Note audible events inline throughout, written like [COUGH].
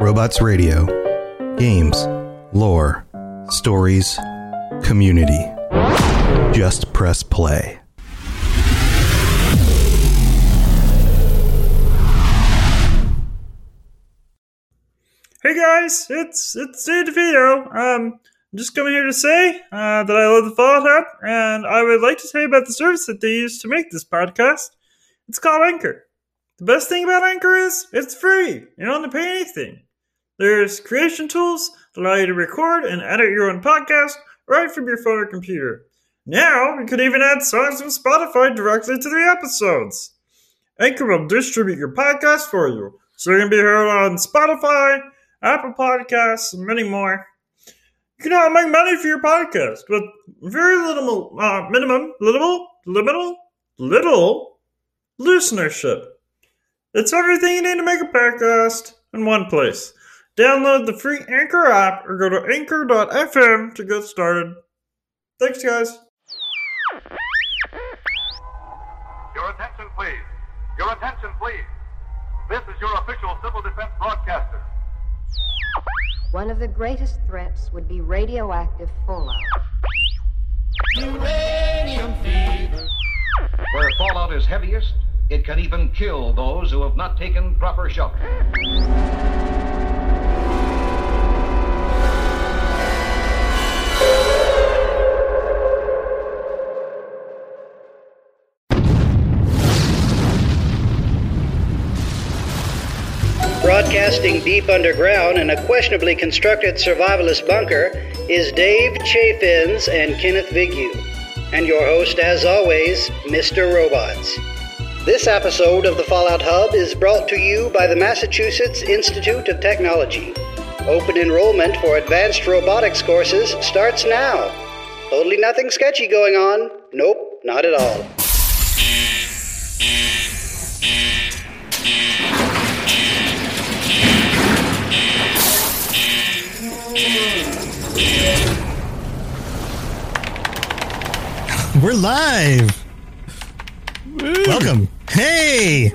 Robots Radio. Games, lore, stories, community. Just press play. Hey guys, it's it's Dave DeVito. Um, I'm just coming here to say uh, that I love the Fallout app, and I would like to tell you about the service that they use to make this podcast. It's called Anchor. The best thing about Anchor is it's free. You don't have to pay anything. There's creation tools that allow you to record and edit your own podcast right from your phone or computer. Now, you can even add songs from Spotify directly to the episodes. Anchor will distribute your podcast for you, so you can be heard on Spotify, Apple Podcasts, and many more. You can now make money for your podcast with very little, uh, minimum, little, little, little listenership. It's everything you need to make a podcast in one place. Download the free Anchor app or go to anchor.fm to get started. Thanks, guys. Your attention, please. Your attention, please. This is your official civil defense broadcaster. One of the greatest threats would be radioactive fallout. Where fallout is heaviest, it can even kill those who have not taken proper shelter. Broadcasting deep underground in a questionably constructed survivalist bunker is Dave Chaffins and Kenneth Vigue, and your host, as always, Mr. Robots. This episode of the Fallout Hub is brought to you by the Massachusetts Institute of Technology. Open enrollment for advanced robotics courses starts now. Totally nothing sketchy going on. Nope, not at all. [LAUGHS] We're live. Welcome. Hey.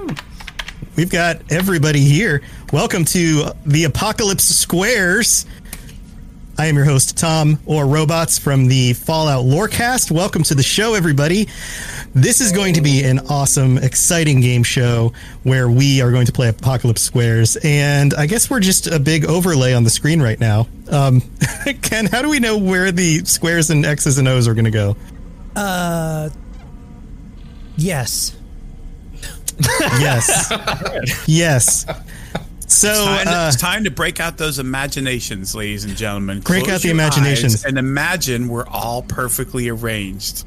We've got everybody here. Welcome to the Apocalypse Squares. I am your host, Tom or Robots from the Fallout Lorecast. Welcome to the show, everybody. This is going to be an awesome, exciting game show where we are going to play Apocalypse Squares. And I guess we're just a big overlay on the screen right now. Um, [LAUGHS] Ken, how do we know where the squares and X's and O's are going to go? Uh, yes. Yes. [LAUGHS] yes. So time, uh, it's time to break out those imaginations, ladies and gentlemen. Break Close out the imaginations. and imagine we're all perfectly arranged.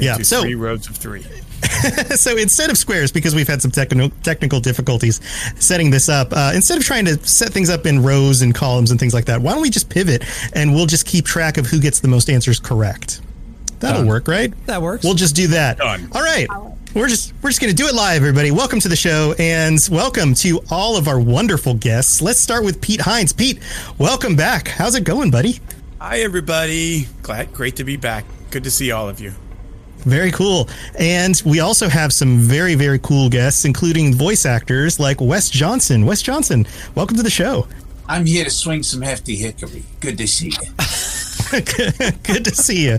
Yeah, so- three rows of three. [LAUGHS] so instead of squares, because we've had some technical technical difficulties setting this up, uh, instead of trying to set things up in rows and columns and things like that, why don't we just pivot and we'll just keep track of who gets the most answers correct? That'll work, right? That works. We'll just do that. Done. All right. We're just we're just going to do it live, everybody. Welcome to the show and welcome to all of our wonderful guests. Let's start with Pete Hines. Pete, welcome back. How's it going, buddy? Hi, everybody. Glad, great to be back. Good to see all of you. Very cool. And we also have some very, very cool guests, including voice actors like Wes Johnson. Wes Johnson, welcome to the show. I'm here to swing some hefty hickory. Good to see you. [LAUGHS] Good to see you.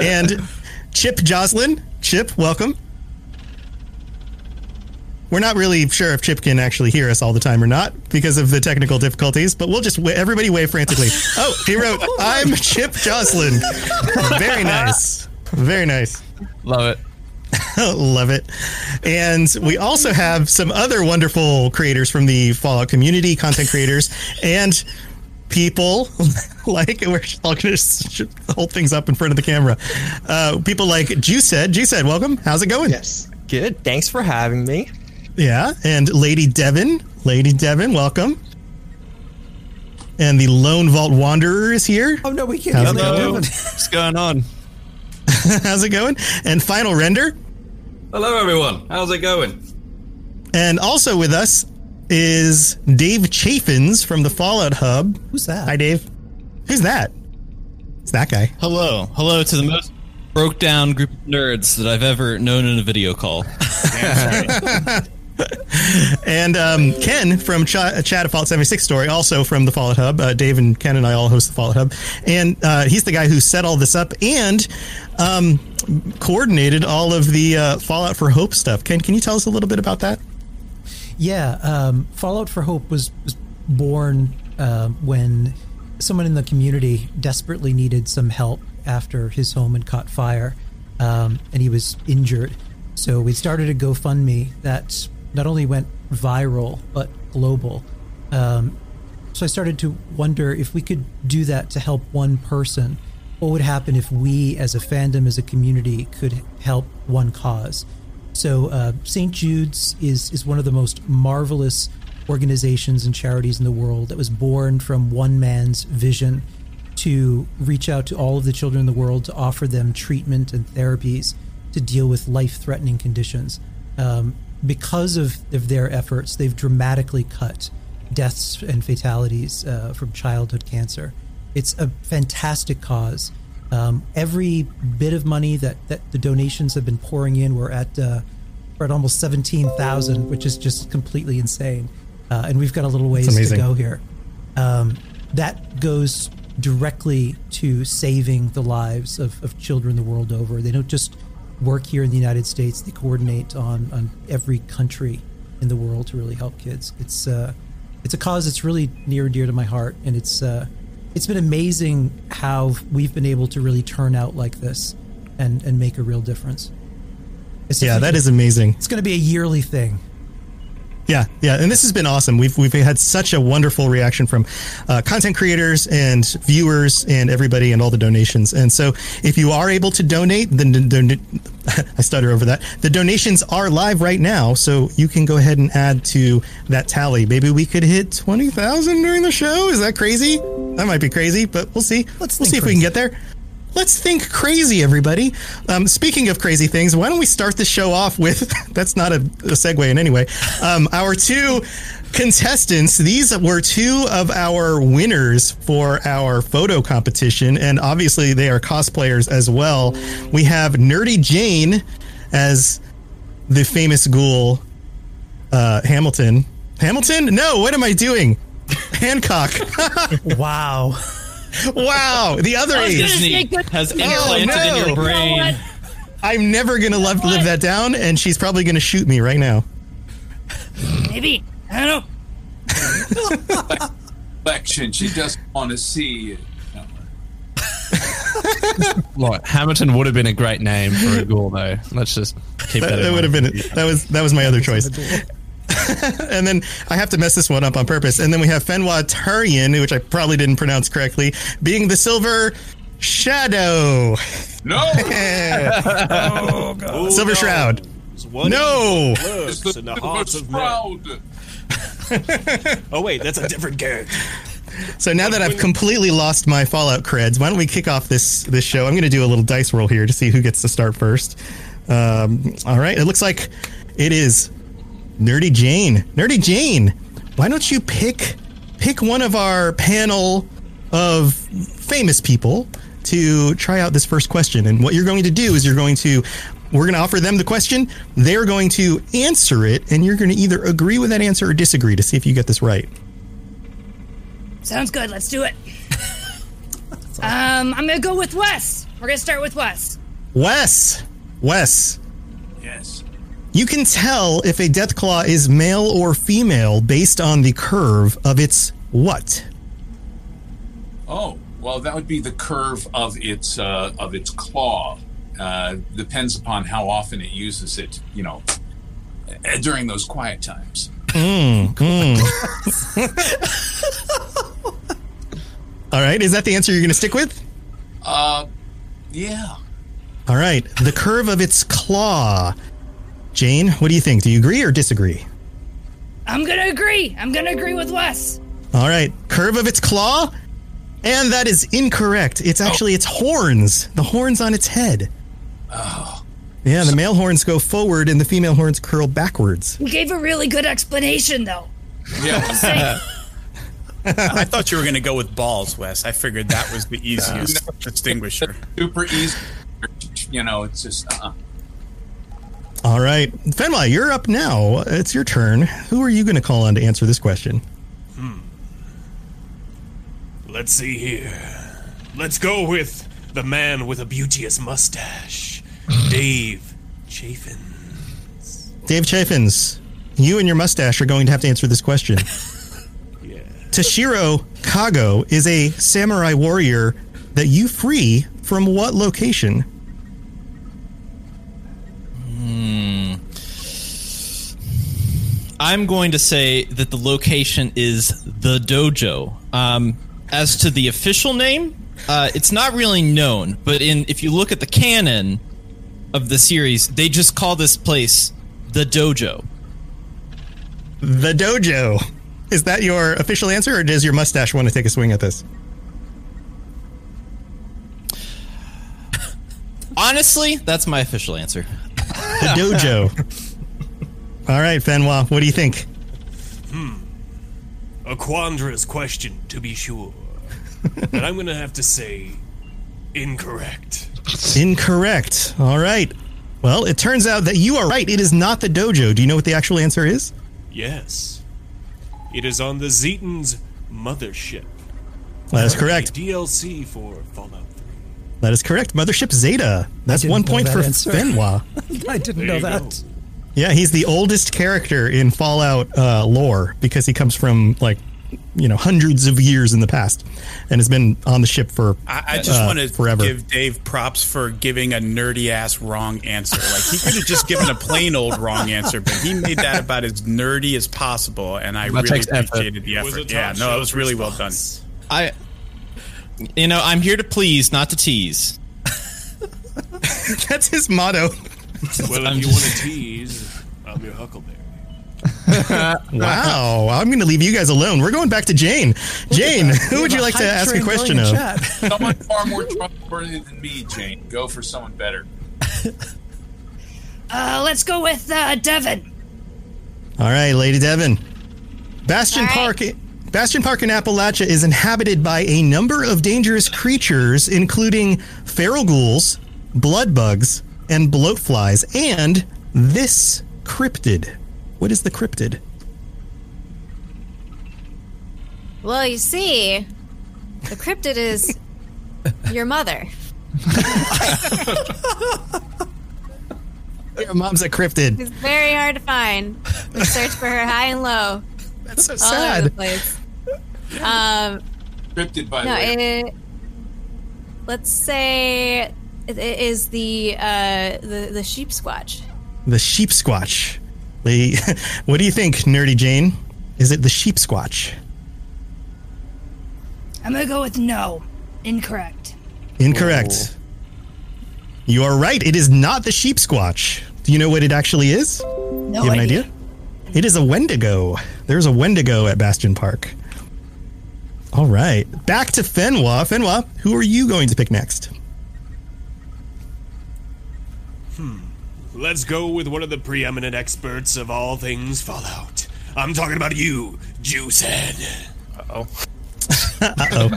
And Chip Joslin. Chip, welcome. We're not really sure if Chip can actually hear us all the time or not because of the technical difficulties, but we'll just everybody wave frantically. Oh, he wrote, "I'm Chip Joslin." Very nice. Very nice. Love it. [LAUGHS] Love it. And we also have some other wonderful creators from the Fallout community, content creators, and people [LAUGHS] like we're all going to hold things up in front of the camera. Uh, people like Juiced. Juiced, welcome. How's it going? Yes. Good. Thanks for having me. Yeah. And Lady Devann. Lady Devann, welcome. And the Lone Vault Wanderer is here. oh no, we can't. How's do it going? What's going on? [LAUGHS] How's it going? And Final Render. Hello, everyone. How's it going? And also with us is Dave Chafins from the Fallout Hub. Who's that? Hi, Dave. Who's that? It's that guy. Hello. Hello to the most broke down group of nerds that I've ever known in a video call. [LAUGHS] and um, Ken from Ch- Chad of Fallout 76 story, also from the Fallout Hub. Uh, Dave and Ken and I all host the Fallout Hub, and uh, he's the guy who set all this up and um, coordinated all of the uh, Fallout for Hope stuff. Ken, can you tell us a little bit about that? Yeah, um, Fallout for Hope was, was born um, when someone in the community desperately needed some help after his home had caught fire um, and he was injured. So we started a GoFundMe that not only went viral but global. Um, so I started to wonder if we could do that to help one person. What would happen if we, as a fandom, as a community, could help one cause? So uh, St. Jude's is is one of the most marvelous organizations and charities in the world that was born from one man's vision to reach out to all of the children in the world to offer them treatment and therapies to deal with life-threatening conditions. Um, because of, of their efforts, they've dramatically cut deaths and fatalities uh, from childhood cancer. It's a fantastic cause. Um, every bit of money that, that the donations have been pouring in, we're at uh, we're at almost seventeen thousand, which is just completely insane. Uh, and we've got a little ways to go here. Um, that goes directly to saving the lives of, of children the world over. They don't just work here in the United States; they coordinate on on every country in the world to really help kids. It's uh, it's a cause that's really near and dear to my heart, and it's uh, it's been amazing how we've been able to really turn out like this and and make a real difference. It's Yeah, that is amazing. It's going to be a yearly thing. Yeah, yeah, and this has been awesome. We've we've had such a wonderful reaction from uh, content creators and viewers and everybody and all the donations. And so, if you are able to donate, then don- [LAUGHS] I stutter over that. The donations are live right now, so you can go ahead and add to that tally. Maybe we could hit twenty thousand during the show. Is that crazy? That might be crazy, but we'll see. Let's we'll see if we can get there. Let's think crazy, everybody. Um, speaking of crazy things, why don't we start the show off with [LAUGHS] that's not a, a segue in any way. Um, our two contestants, these were two of our winners for our photo competition, and obviously they are cosplayers as well. We have Nerdy Jane as the famous ghoul uh, Hamilton. Hamilton? No, what am I doing? [LAUGHS] Hancock. [LAUGHS] wow. Wow. The other I was age. gonna say has Oh, implanted in oh, your brain. You know? I'm never gonna live, live that down, and she's probably gonna shoot me right now. Maybe. I don't know. Election. She doesn't want to see it. Look, Hamilton would have been a great name for a ghoul, though. Let's just keep that. That, in that would have been that was that was my other choice. [LAUGHS] and then I have to mess this one up on purpose. And then we have Fenwa Turian, which I probably didn't pronounce correctly, being the Silver Shadow. No. [LAUGHS] Oh, God. Silver Shroud. One No. lurks in the hearts of men. [LAUGHS] Oh wait, that's a different character. So now that I've completely lost my Fallout creds, why don't we kick off this this show? I'm going to do a little dice roll here to see who gets to start first. Um, all right, it looks like it is Nerdy Jane. Nerdy Jane, why don't you pick pick one of our panel of famous people to try out this first question? And what you're going to do is you're going to we're going to offer them the question. They're going to answer it, and you're going to either agree with that answer or disagree to see if you get this right. Sounds good. Let's do it. um, I'm gonna go with Wes. We're gonna start with Wes. Wes, Wes, Yes. You can tell if a Deathclaw is male or female based on the curve of its what? Oh, well, that would be the curve of its uh, of its claw. Uh, depends upon how often it uses it. You know, uh, during those quiet times. Mm, [LAUGHS] mm. All right, is that the answer you're going to stick with? Uh, yeah. All right, the curve of its claw. Jane, what do you think? Do you agree or disagree? I'm gonna agree. I'm gonna agree with Wes. All right, curve of its claw? And that is incorrect. It's actually its horns, the horns on its head. Oh. Yeah, the male horns go forward and the female horns curl backwards. You gave a really good explanation, though. Yeah. [LAUGHS] [LAUGHS] I thought you were going to go with balls, Wes. I figured that was the easiest [LAUGHS] distinguisher. Super easy. You know, it's just. Uh, All right, Fenway, you're up now. It's your turn. Who are you going to call on to answer this question? Hmm. Let's see here. Let's go with the man with a beauteous mustache, Dave Chafin. Dave Chaffins, you and your mustache are going to have to answer this question. [LAUGHS] yeah. Toshiro Kago is a samurai warrior that you free from what location? Hmm. I'm going to say that the location is the dojo. Um, as to the official name, uh, it's not really known, but in if you look at the canon of the series, they just call this place the dojo. The dojo. Is that your official answer, or does your mustache want to take a swing at this? Honestly, that's my official answer. The dojo. All right, Fenwa, what do you think? Hmm. A quandrous question, to be sure. but I'm going to have to say incorrect. Incorrect. All right. Well, it turns out that you are right. It is not the dojo. Do you know what the actual answer is? Yes. It is on the Zetan's mothership. That is correct. DLC for Fallout. That is correct. Mothership Zeta. That's one point that for answer. Fenwa. [LAUGHS] I didn't There know you that. Yeah, he's the oldest character in Fallout uh, lore because he comes from like you know hundreds of years in the past and has been on the ship for I, I just uh, want to forever. give Dave props for giving a nerdy ass wrong answer. Like he could have just given a plain old wrong answer, but he made that about as nerdy as possible, and I That really takes effort. appreciated the effort. Yeah, no, it was really well done. I, you know, I'm here to please, not to tease. [LAUGHS] That's his motto. Well, I'm if you just- want to tease, I'm your Huckleberry. [LAUGHS] wow, I'm going to leave you guys alone. We're going back to Jane. Jane, [LAUGHS] who would you like to ask a question of? someone far more trustworthy than me, Jane. Go for someone better. Uh, let's go with uh, Devann. All right, Lady Devann. Bastion Park. Bastion Park in Appalachia is inhabited by a number of dangerous creatures, including feral ghouls, blood bugs, and bloatflies, and this cryptid. What is the cryptid? Well, you see, the cryptid is [LAUGHS] your mother. [LAUGHS] Your mom's a cryptid. It's very hard to find. We search for her high and low. That's so all sad. over the place. [LAUGHS] Um, Cryptid, by the no, way. it, let's say it, it is the uh, the the Sheepsquatch. The Sheepsquatch. The, [LAUGHS] what do you think, Nerdy Jane? Is it the Sheepsquatch? I'm gonna go with no. Incorrect. Incorrect. You are right. It is not the Sheepsquatch. Do you know what it actually is? No you have an idea. idea? It is a Wendigo. There's a Wendigo at Bastion Park. All right. Back to Fenwa. Fenwa, who are you going to pick next? Hmm. Let's go with one of the preeminent experts of all things Fallout. I'm talking about you, Juicehead. Uh-oh. Uh-oh.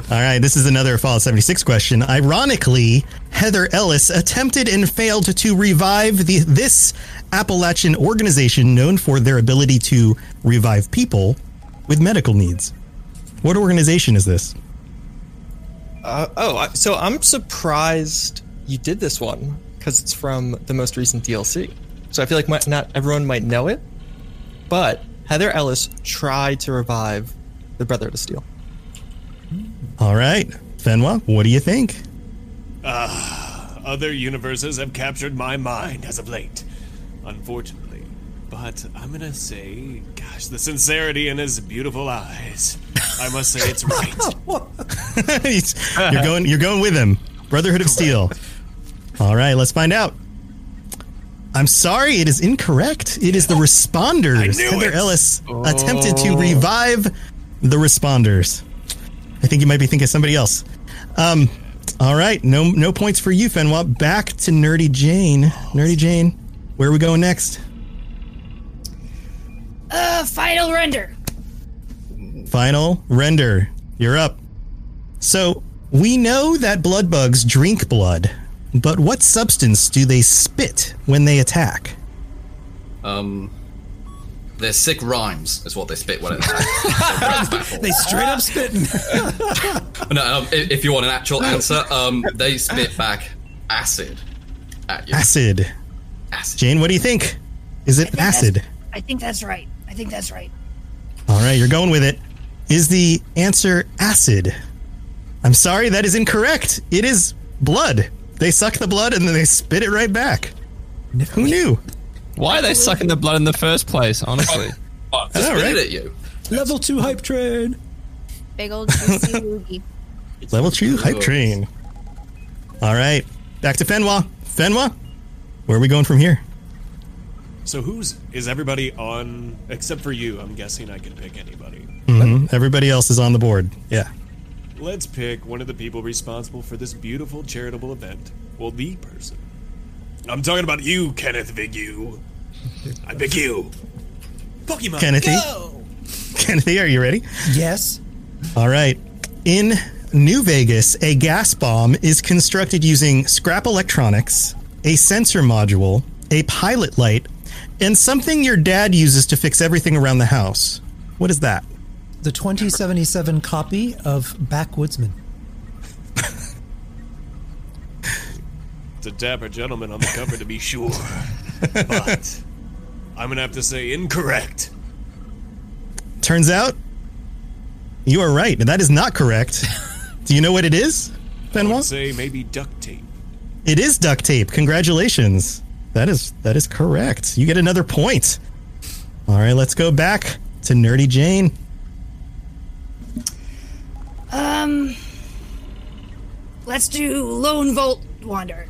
[LAUGHS] All right, this is another Fallout 76 question. Ironically, Heather Ellis attempted and failed to revive the, this Appalachian organization known for their ability to revive people with medical needs. What organization is this? Uh, oh, so I'm surprised you did this one because it's from the most recent DLC. So I feel like might, not everyone might know it, but Heather Ellis tried to revive the Brotherhood of Steel. All right, Fenwa, what do you think? Ah, other universes have captured my mind as of late, unfortunately. But I'm gonna say, gosh, the sincerity in his beautiful eyes. I must say it's right. [LAUGHS] you're going. You're going with him. Brotherhood of Steel. All right, let's find out. I'm sorry, it is incorrect. It is the responders. Heather it. Ellis attempted to revive the responders. I think you might be thinking of somebody else. Um, all right, no no points for you, Fenwa. Back to Nerdy Jane. Nerdy Jane, where are we going next? Uh, final render. Final render. You're up. So we know that blood bugs drink blood, but what substance do they spit when they attack? Um, they're sick rhymes, is what they spit when it's. [LAUGHS] they straight up spitting. [LAUGHS] no, um, i- if you want an actual answer, um, they spit back acid at you. Acid. Jane, what do you think? Is it acid? I think that's right. I think that's right. All right, you're going with it. Is the answer acid? I'm sorry, that is incorrect. It is blood. They suck the blood and then they spit it right back. Who knew? Why are they sucking the blood in the first place? Honestly, Oh, I know, right? at you. Level two hype train. Big old juicy [LAUGHS] loogie. Level two hype train. All right, back to Fenwa. Fenwa, where are we going from here? So who's is everybody on except for you? I'm guessing I can pick anybody. hmm Everybody else is on the board. Yeah. Let's pick one of the people responsible for this beautiful charitable event. Well, the person. I'm talking about you, Kenneth Vigue. I pick you. Pokemon. Kennethy? Go! Kennedy, are you ready? Yes. All right. In New Vegas, a gas bomb is constructed using scrap electronics, a sensor module, a pilot light, and something your dad uses to fix everything around the house. What is that? The 2077 copy of Backwoodsman. It's a dapper gentleman on the cover to be sure. but I'm gonna have to say incorrect. Turns out you are right. and That is not correct. Do you know what it is, I Benoit? would say maybe duct tape. It is duct tape. Congratulations. That is that is correct. You get another point. All right, let's go back to Nerdy Jane. Um, let's do Lone Vault Wanderer.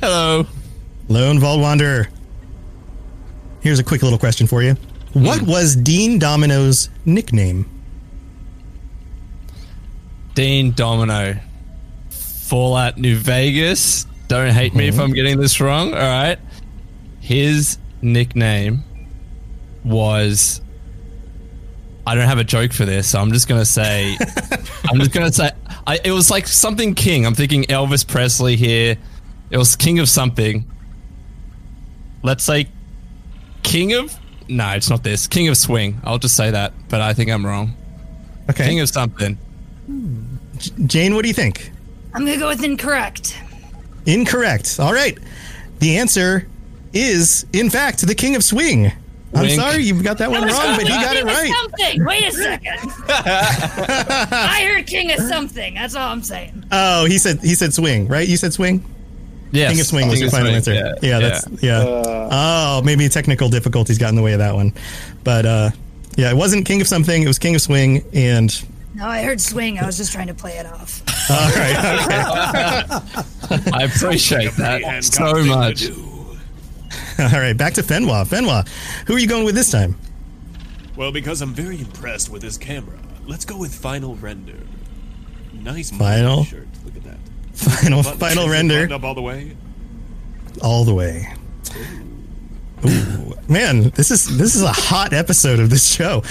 Hello. Lone Vault Wanderer. Here's a quick little question for you. What was Dean Domino's nickname? Dean Domino, Fallout New Vegas. Don't hate me if I'm mm-hmm. getting this wrong. All right. His nickname was. I don't have a joke for this, so I'm just gonna say. [LAUGHS] I'm just gonna say. I, it was like something King. I'm thinking Elvis Presley here. It was King of something. Let's say King of. No, it's not this. King of Swing. I'll just say that, but I think I'm wrong. Okay. King of something. Jane, what do you think? I'm gonna go with incorrect. Incorrect. All right. The answer is, in fact, the King of Swing. I'm Wink. sorry you got that one wrong, but he got it right. Something. Wait a second. [LAUGHS] I heard King of something. That's all I'm saying. Oh, he said he said swing, right? You said swing. Yes. King of swing was King your final Swing, answer. yeah, Yeah, yeah. that's yeah. oh, maybe technical difficulties got in the way of that one, but uh, yeah, it wasn't King of something. It was King of Swing, and No, I heard swing. I was just trying to play it off. All right, okay. [LAUGHS] I appreciate that so much. all right, back to Fenwa. Fenwa, who are you going with this time? Well, because I'm very impressed with his camera, let's go with final render. Nice Final? shirt. Look at that. Final, Button- final render, up all the way. all the way. Ooh, man, this is this is a hot episode of this show.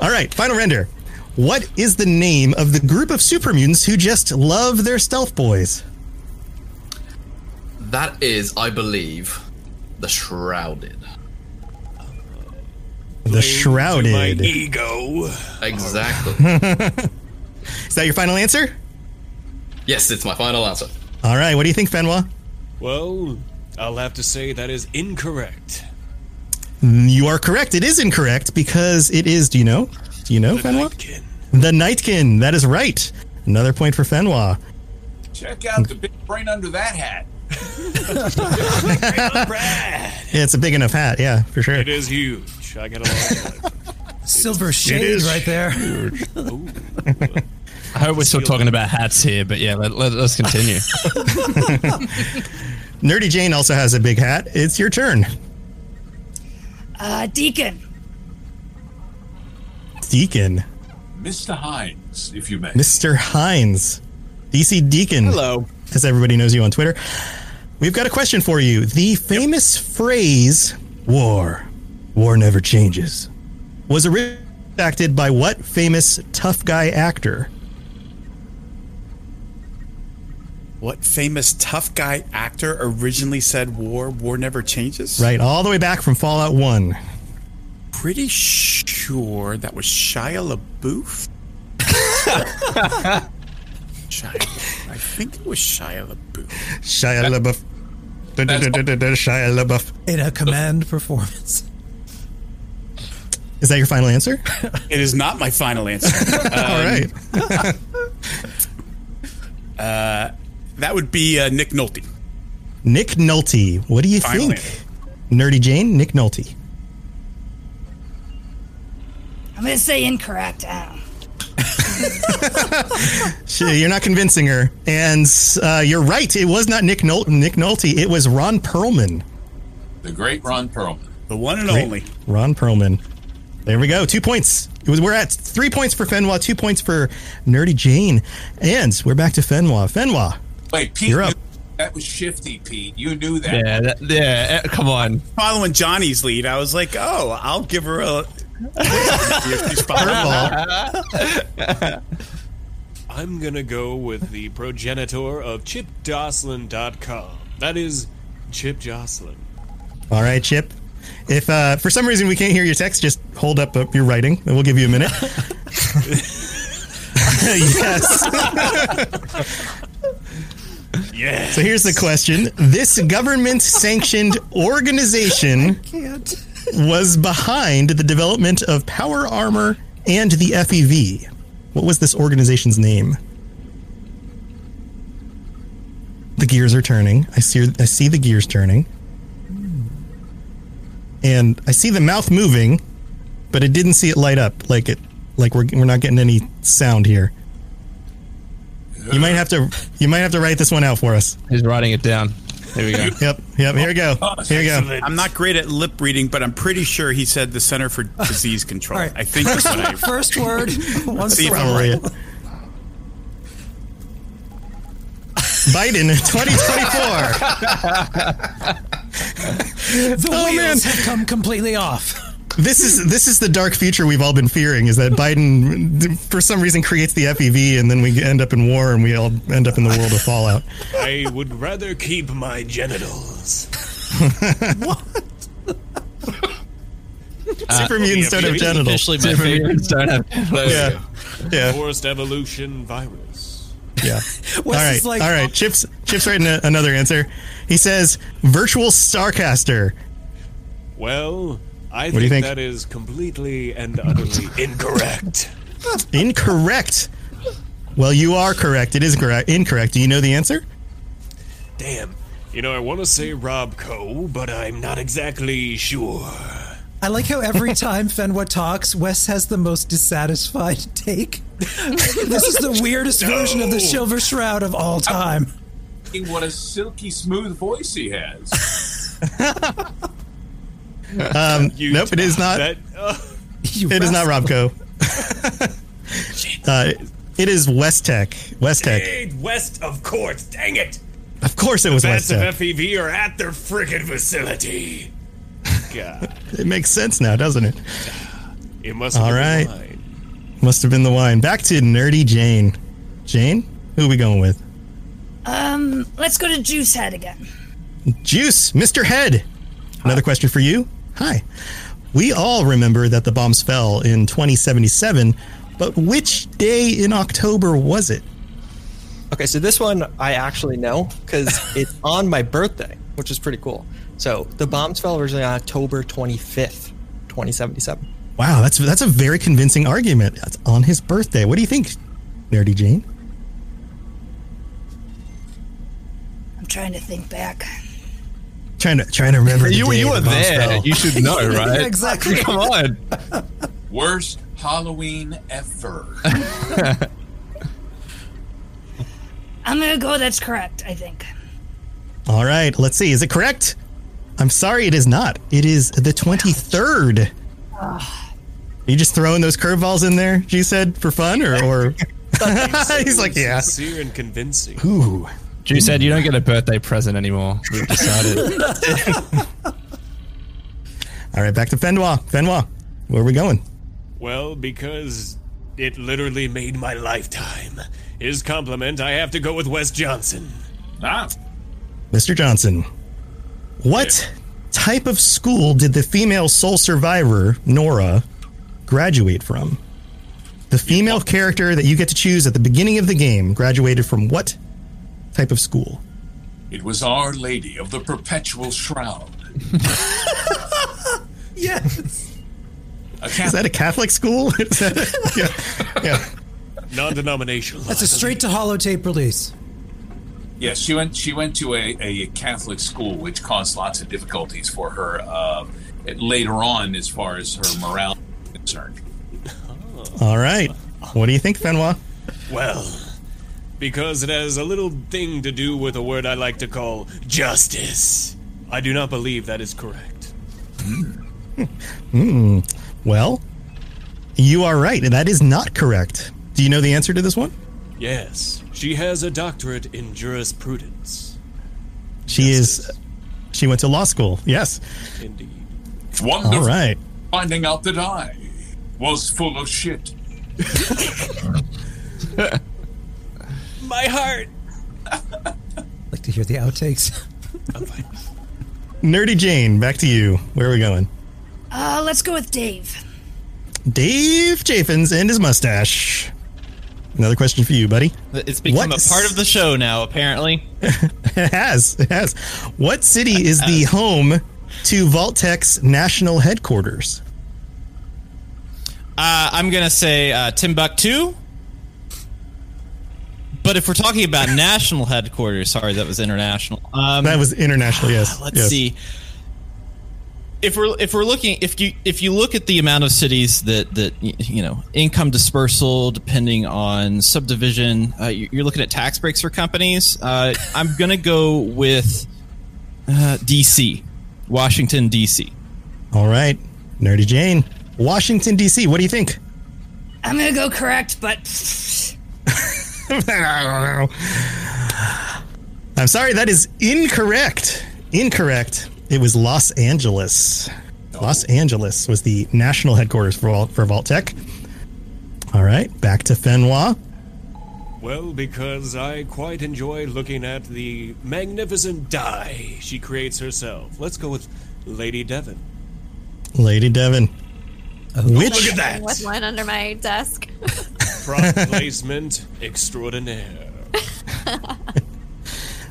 All right, final render. What is the name of the group of super mutants who just love their stealth boys? That is, I believe, the Shrouded. The Shrouded. My ego. Exactly. [LAUGHS] Is that your final answer? yes, it's my final answer. All right, what do you think, Fenwa? Well, I'll have to say that is incorrect. You are correct. It is incorrect because it is. Do you know? Do you know, The Fenwa? Nightkin. The Nightkin. That is right. Another point for Fenwa. Check out the big brain under that hat. [LAUGHS] Yeah, it's a big enough hat. Yeah, for sure. It is huge. I got a lot. Silver It shade right there. I hope we're still talking about hats here, but yeah, let, let, us continue. [LAUGHS] Nerdy Jane also has a big hat. It's your turn. Uh, Deacon. Deacon. Mr. Hines, if you may. Mr. Hines. DC Deacon. Hello. As everybody knows you on Twitter. We've got a question for you. The famous phrase, war, war never changes, was originally acted by what famous tough guy actor? What famous tough guy actor originally said war war never changes? Right, all the way back from Fallout 1. Pretty sure that was Shia LaBeouf. [LAUGHS] Shia, I think it was Shia LaBeouf. Shia LaBeouf. Shia LaBeouf. In a command performance. Is that your final answer? [LAUGHS] It is not my final answer. [LAUGHS] All right. uh, that would be uh, Nick Nolte. Nick Nolte. What do you Final think? Nerdy Jane, Nick Nolte. I'm gonna say incorrect. I don't know. She- You're not convincing her. And uh, you're right. It was not Nick, Nol- Nick Nolte. It was Ron Perlman. The great Ron Perlman. The one and Great. only. Ron Perlman. There we go. Two points. It was, we're at three points for Fenwa, two points for Nerdy Jane. And we're back to Fenwa. Fenwa. Wait, Pete, You're up. knew- that was shifty, Pete. You knew that. Yeah, that, yeah. eh, Come on. Following Johnny's lead, I was like, oh, I'll give her a. Curveball. [LAUGHS] I'm gonna go with the progenitor of ChipJoslin.com. That is Chip Joslin. All right, Chip. If uh, for some reason we can't hear your text, just hold up uh, your writing, and we'll give you a minute. [LAUGHS] yes. Yeah. So here's the question: This government-sanctioned [LAUGHS] organization was behind the development of power armor and the FEV. What was this organization's name? The gears are turning. I see. I see the gears turning, and I see the mouth moving, but it didn't see it light up like it. Like we're we're not getting any sound here. You might have to. You might have to write this one out for us. He's writing it down. Here we go. [LAUGHS] Yep. Yep. Here we go. Oh, here we go. I'm not great at lip reading, but I'm pretty sure he said the Center for [LAUGHS] Disease Control. All right. I think that's what I. First [LAUGHS] word, one See if I'm right. Biden 2024. The Oh, wheels man. have come completely off. This is this is the dark future we've all been fearing. Is that Biden, for some reason, creates the FEV, and then we end up in war, and we all end up in the world of Fallout. I would rather keep my genitals. What? [LAUGHS] Super mutants don't have genitals. Officially, my Super favorite. mutants don't have. Yeah. Yeah. Forced evolution virus. Yeah. [LAUGHS] all right. Like- all right. Oh. Chips. Chips writing a, another answer. He says virtual Starcaster. Well, I What do you think, think? that is completely and utterly [LAUGHS] incorrect. Incorrect. Well, you are correct. It is correct. Incorrect. Do you know the answer? Damn. You know, I want to say RobCo, but I'm not exactly sure. I like how every [LAUGHS] time Fenwa talks, Wes has the most dissatisfied take. [LAUGHS] this is the weirdest version of the Silver Shroud of all time. Thinking What a silky smooth voice he has. [LAUGHS] Um, [LAUGHS] nope. It is not. That, uh, it is not RobCo. [LAUGHS] uh, it is West-Tek. West Tech. Hey, West, of course. Dang it. Of course, it was Bats West of Tech. FEV are at their frickin' facility. God, It makes sense now, doesn't it? it must All have right. been mine. Must have been the wine. Back to Nerdy Jane. Jane, who are we going with? Um, let's go to Juice Head again. Juice, Mr. Head. Another question for you. Hi. We all remember that the bombs fell in 2077, but which day in October was it? Okay, so this one I actually know because [LAUGHS] it's on my birthday, which is pretty cool. So the bombs fell originally on October 25th, 2077. Wow, that's that's a very convincing argument. That's on his birthday. What do you think, Nerdy Jane? I'm trying to think back. Trying to trying to remember. You, you were bombs there. fell. You should know, [LAUGHS] right? exactly. Come on. Worst Halloween ever. I'm gonna go. That's correct. I think. All right, let's see. Is it correct? I'm sorry, it is not. It is the 23rd. Are you just throwing those curveballs in there, She said, for fun? Or, or... [LAUGHS] [LAUGHS] he's like, yeah. Sincere and convincing. Ooh. Drew said you don't get a birthday present anymore. We've decided. [LAUGHS] All right, back to Fenwa. Fenwa, where are we going? Well, because it literally made my lifetime. His compliment, I have to go with Wes Johnson. Ah, Mr. Johnson, what type of school did the female sole survivor, Nora, graduate from? The female character that you get to choose at the beginning of the game graduated from what type of school? it was Our Lady of the Perpetual Shroud. [LAUGHS] yes. Is that a Catholic school? [LAUGHS] Is that- yeah. yeah. Non-denominational. That's a straight to holotape release. Yes, she went. She went to a, a Catholic school, which caused lots of difficulties for her uh, later on, as far as her morale is concerned. All right. What do you think, Fenwa? Well, because it has a little thing to do with a word I like to call justice. I do not believe that is correct. Hmm. Well, you are right. That is not correct. Do you know the answer to this one? Yes, she has a doctorate in jurisprudence. She is. She went to law school. Yes. Indeed. Wonderful. All right. Finding out that I was full of shit. [LAUGHS] My heart. [LAUGHS] Like to hear the outtakes. Nerdy Jane, back to you. Where are we going? Uh, let's go with Dave. Dave Chaffins and his mustache. Another question for you, buddy. It's become What a part of the show now, apparently. [LAUGHS] It has. It has. What city is the home to Vault-Tec's national headquarters? Uh, I'm gonna say uh, Timbuktu. But if we're talking about [LAUGHS] national headquarters, sorry, that was international. Um, that was international. Yes. Let's yes. see. If we're if we're looking if you if you look at the amount of cities that that you know income dispersal depending on subdivision, uh, you- you're looking at tax breaks for companies. Uh, I'm gonna go with uh, D.C., Washington D.C. All right, Nerdy Jane, Washington D.C. What do you think? I'm gonna go correct, but [LAUGHS] I'm sorry, that is incorrect. Incorrect. It was Los Angeles. Los Angeles was the national headquarters for Vault, for Vault-Tec. All right, back to Fenwa. Well, because I quite enjoy looking at the magnificent die she creates herself. Let's go with Lady Devann. Lady Devann. Oh, Which Look at that. What's one under my desk? [LAUGHS] Prop placement extraordinaire. [LAUGHS]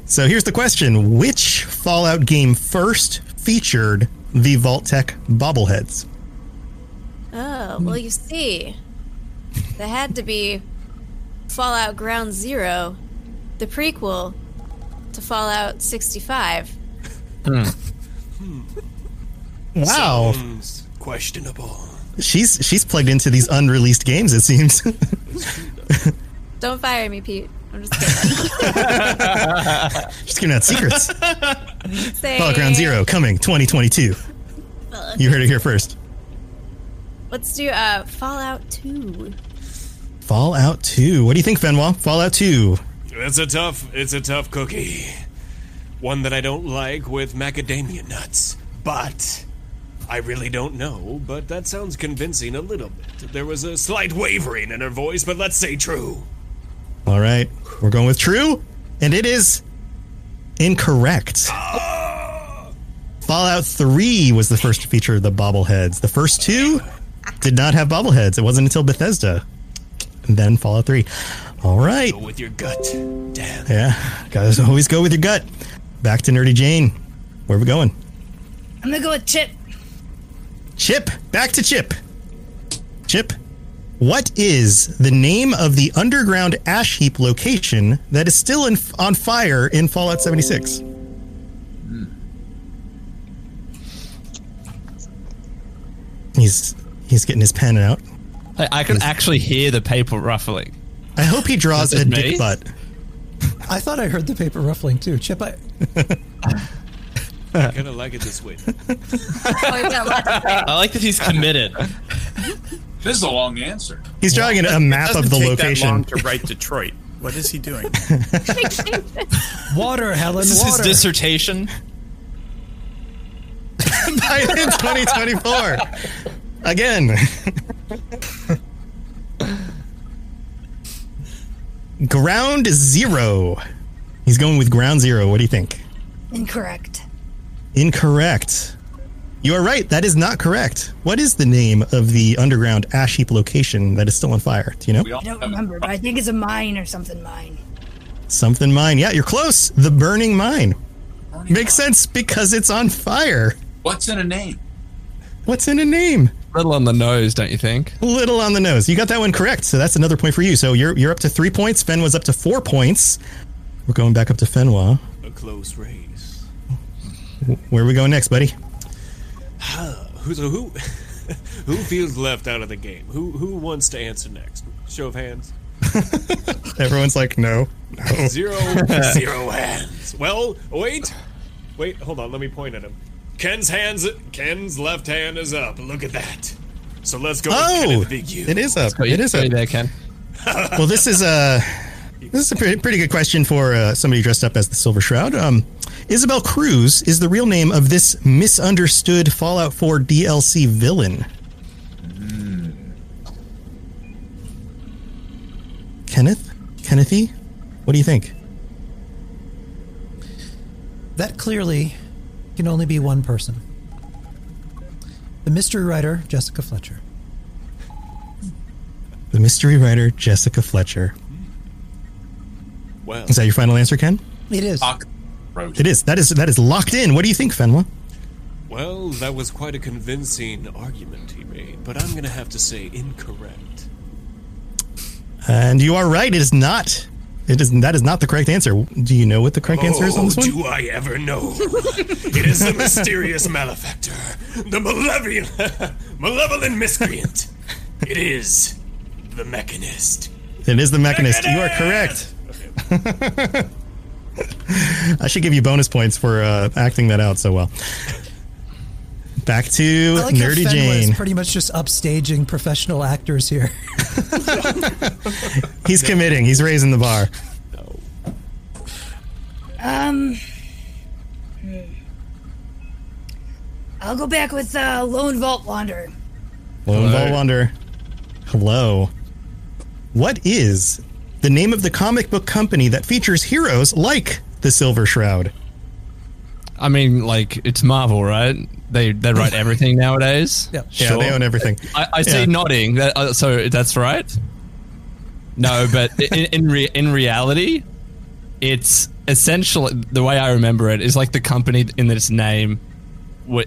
So here's the question: Which Fallout game first featured the Vault-Tec bobbleheads? Oh, well, you see, there had to be Fallout Ground Zero, the prequel to Fallout 65. Hmm. Wow, Sounds questionable. She's she's plugged into these unreleased games. It seems. [LAUGHS] Don't fire me, Pete. I'm just kidding. Just giving out secrets. Say, Fallout Ground Zero coming 2022. You heard it here first. Let's do uh, Fallout 2. Fallout 2. What do you think, Fenwa? Fallout 2. It's a tough, it's a tough cookie. One that I don't like with macadamia nuts. But I really don't know, but that sounds convincing a little bit. There was a slight wavering in her voice, but let's say true. All right, we're going with true, and it is incorrect. Fallout 3 was the first to feature the bobbleheads. The first two did not have bobbleheads. It wasn't until Bethesda. And then Fallout 3. All right. Go with your gut. Damn. Yeah, guys, always go with your gut. Back to Nerdy Jane. Where are we going? I'm gonna go with Chip. Chip. Back to Chip. Chip. What is the name of the underground ash heap location that is still in, on fire in Fallout 76? Hmm. He's he's getting his pen out. I, I can actually hear the paper ruffling. I hope he draws a it dick me? butt. I thought I heard the paper ruffling too. Chip, I, [LAUGHS] I kind of like it this way. I like that he's committed. This is a long answer. He's drawing a, a map of the Doesn't that location. long to write Detroit. What is he doing? [LAUGHS] water, Helen, This is his water. dissertation. By 2024. Again. Ground Zero He's going with ground zero. What do you think? Incorrect. Incorrect. You are right. That is not correct. What is the name of the underground ash heap location that is still on fire? Do you know? I don't remember, but I think it's a mine or something mine. Something mine. Yeah, you're close. The burning mine. Makes sense because it's on fire. What's in a name? What's in a name? Little on the nose, don't you think? Little on the nose. You got that one correct. So that's another point for you. So you're you're up to three points. Fen was up to four points. We're going back up to Fenwa. A close race. Where are we going next, buddy? [SIGHS] who, so [LAUGHS] who, who feels left out of the game? Who who wants to answer next? Show of hands. [LAUGHS] Everyone's like, no, no. [LAUGHS] Zero, zero hands. Well, wait, wait, hold on. Let me point at him. Ken's hands. Ken's left hand is up. Look at that. So let's go. Oh, with Kenneth it is up. It is got up. there, Ken. well, this is a this is a pretty, pretty good question for uh, somebody dressed up as the Silver Shroud. Um, Isabel Cruz is the real name of this misunderstood Fallout 4 DLC villain. Kenneth, Kennethy, what do you think? That clearly can only be one person. The mystery writer, Jessica Fletcher. The mystery writer Jessica Fletcher. Well, Is that your final answer, Ken? It is. It is. That is that is locked in. What do you think, Fenwa? well, that was quite a convincing argument he made, but I'm gonna have to say incorrect. And you are right. It is not. It is that is not the correct answer. Do you know what the correct answer is on Oh, this one? do I ever know? it is the mysterious malefactor, the malevolent, [LAUGHS] malevolent miscreant. It is the mechanist. It is the mechanist. You are correct. [LAUGHS] I should give you bonus points for uh, acting that out so well. Back to I like Nerdy how Fenwa is Jane. pretty much just upstaging professional actors here. [LAUGHS] He's committing. He's raising the bar. Um. I'll go back with uh, Lone Vault Wanderer. Lone Vault Wanderer. Hello. What is the name of the comic book company that features heroes like the Silver Shroud? I mean, like it's Marvel, right? They they write [LAUGHS] everything nowadays. Yeah. Yeah, they own everything. I, I see Yeah. nodding. That, uh, so that's right. No, but in in, re- in reality, it's essentially the way I remember it is like the company in its name.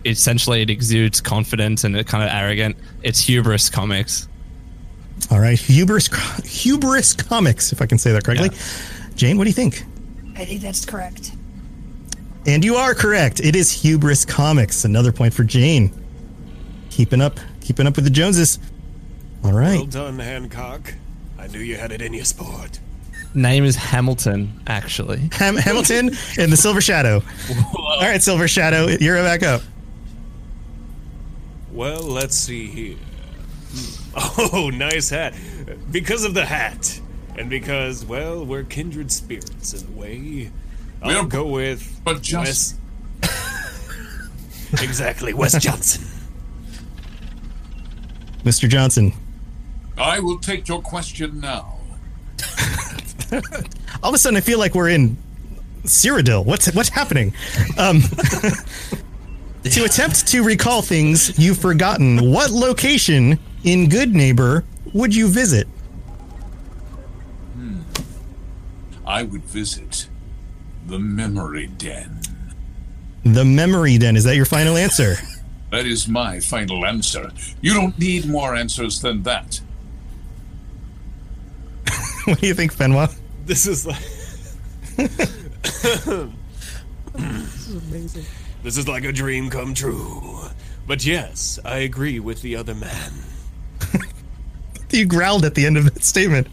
Essentially, it exudes confidence and it kind of arrogant. It's Hubris Comics. All right, Hubris Hubris Comics, if I can say that correctly. Jane, what do you think? I think that's correct. And you are correct. It is Hubris Comics. Another point for Jane. Keeping up, keeping up with the Joneses. All right. Well done, Hancock. I knew you had it in your sport. Name is Hamilton, actually. Ham- Hamilton and the Silver Shadow. All right, Silver Shadow, you're back up. Well, let's see here. Hmm. [LAUGHS] Oh, nice hat. Because of the hat. And because, well, we're kindred spirits in a way. I'll We're- go with but just- Wes. [LAUGHS] exactly, Wes Johnson. Mr. Johnson. I will take your question now. [LAUGHS] All of a sudden, I feel like we're in Cyrodiil. What's what's happening? Um, to attempt to recall things you've forgotten, what location in Goodneighbor would you visit? Hmm. I would visit the memory den. The Memory Den. Is that your final answer? [LAUGHS] That is my final answer. You don't need more answers than that. [LAUGHS] what do you think, Fenwa? This is like. [COUGHS] this is amazing. This is like a dream come true. But yes, I agree with the other man. [LAUGHS] You growled at the end of that statement.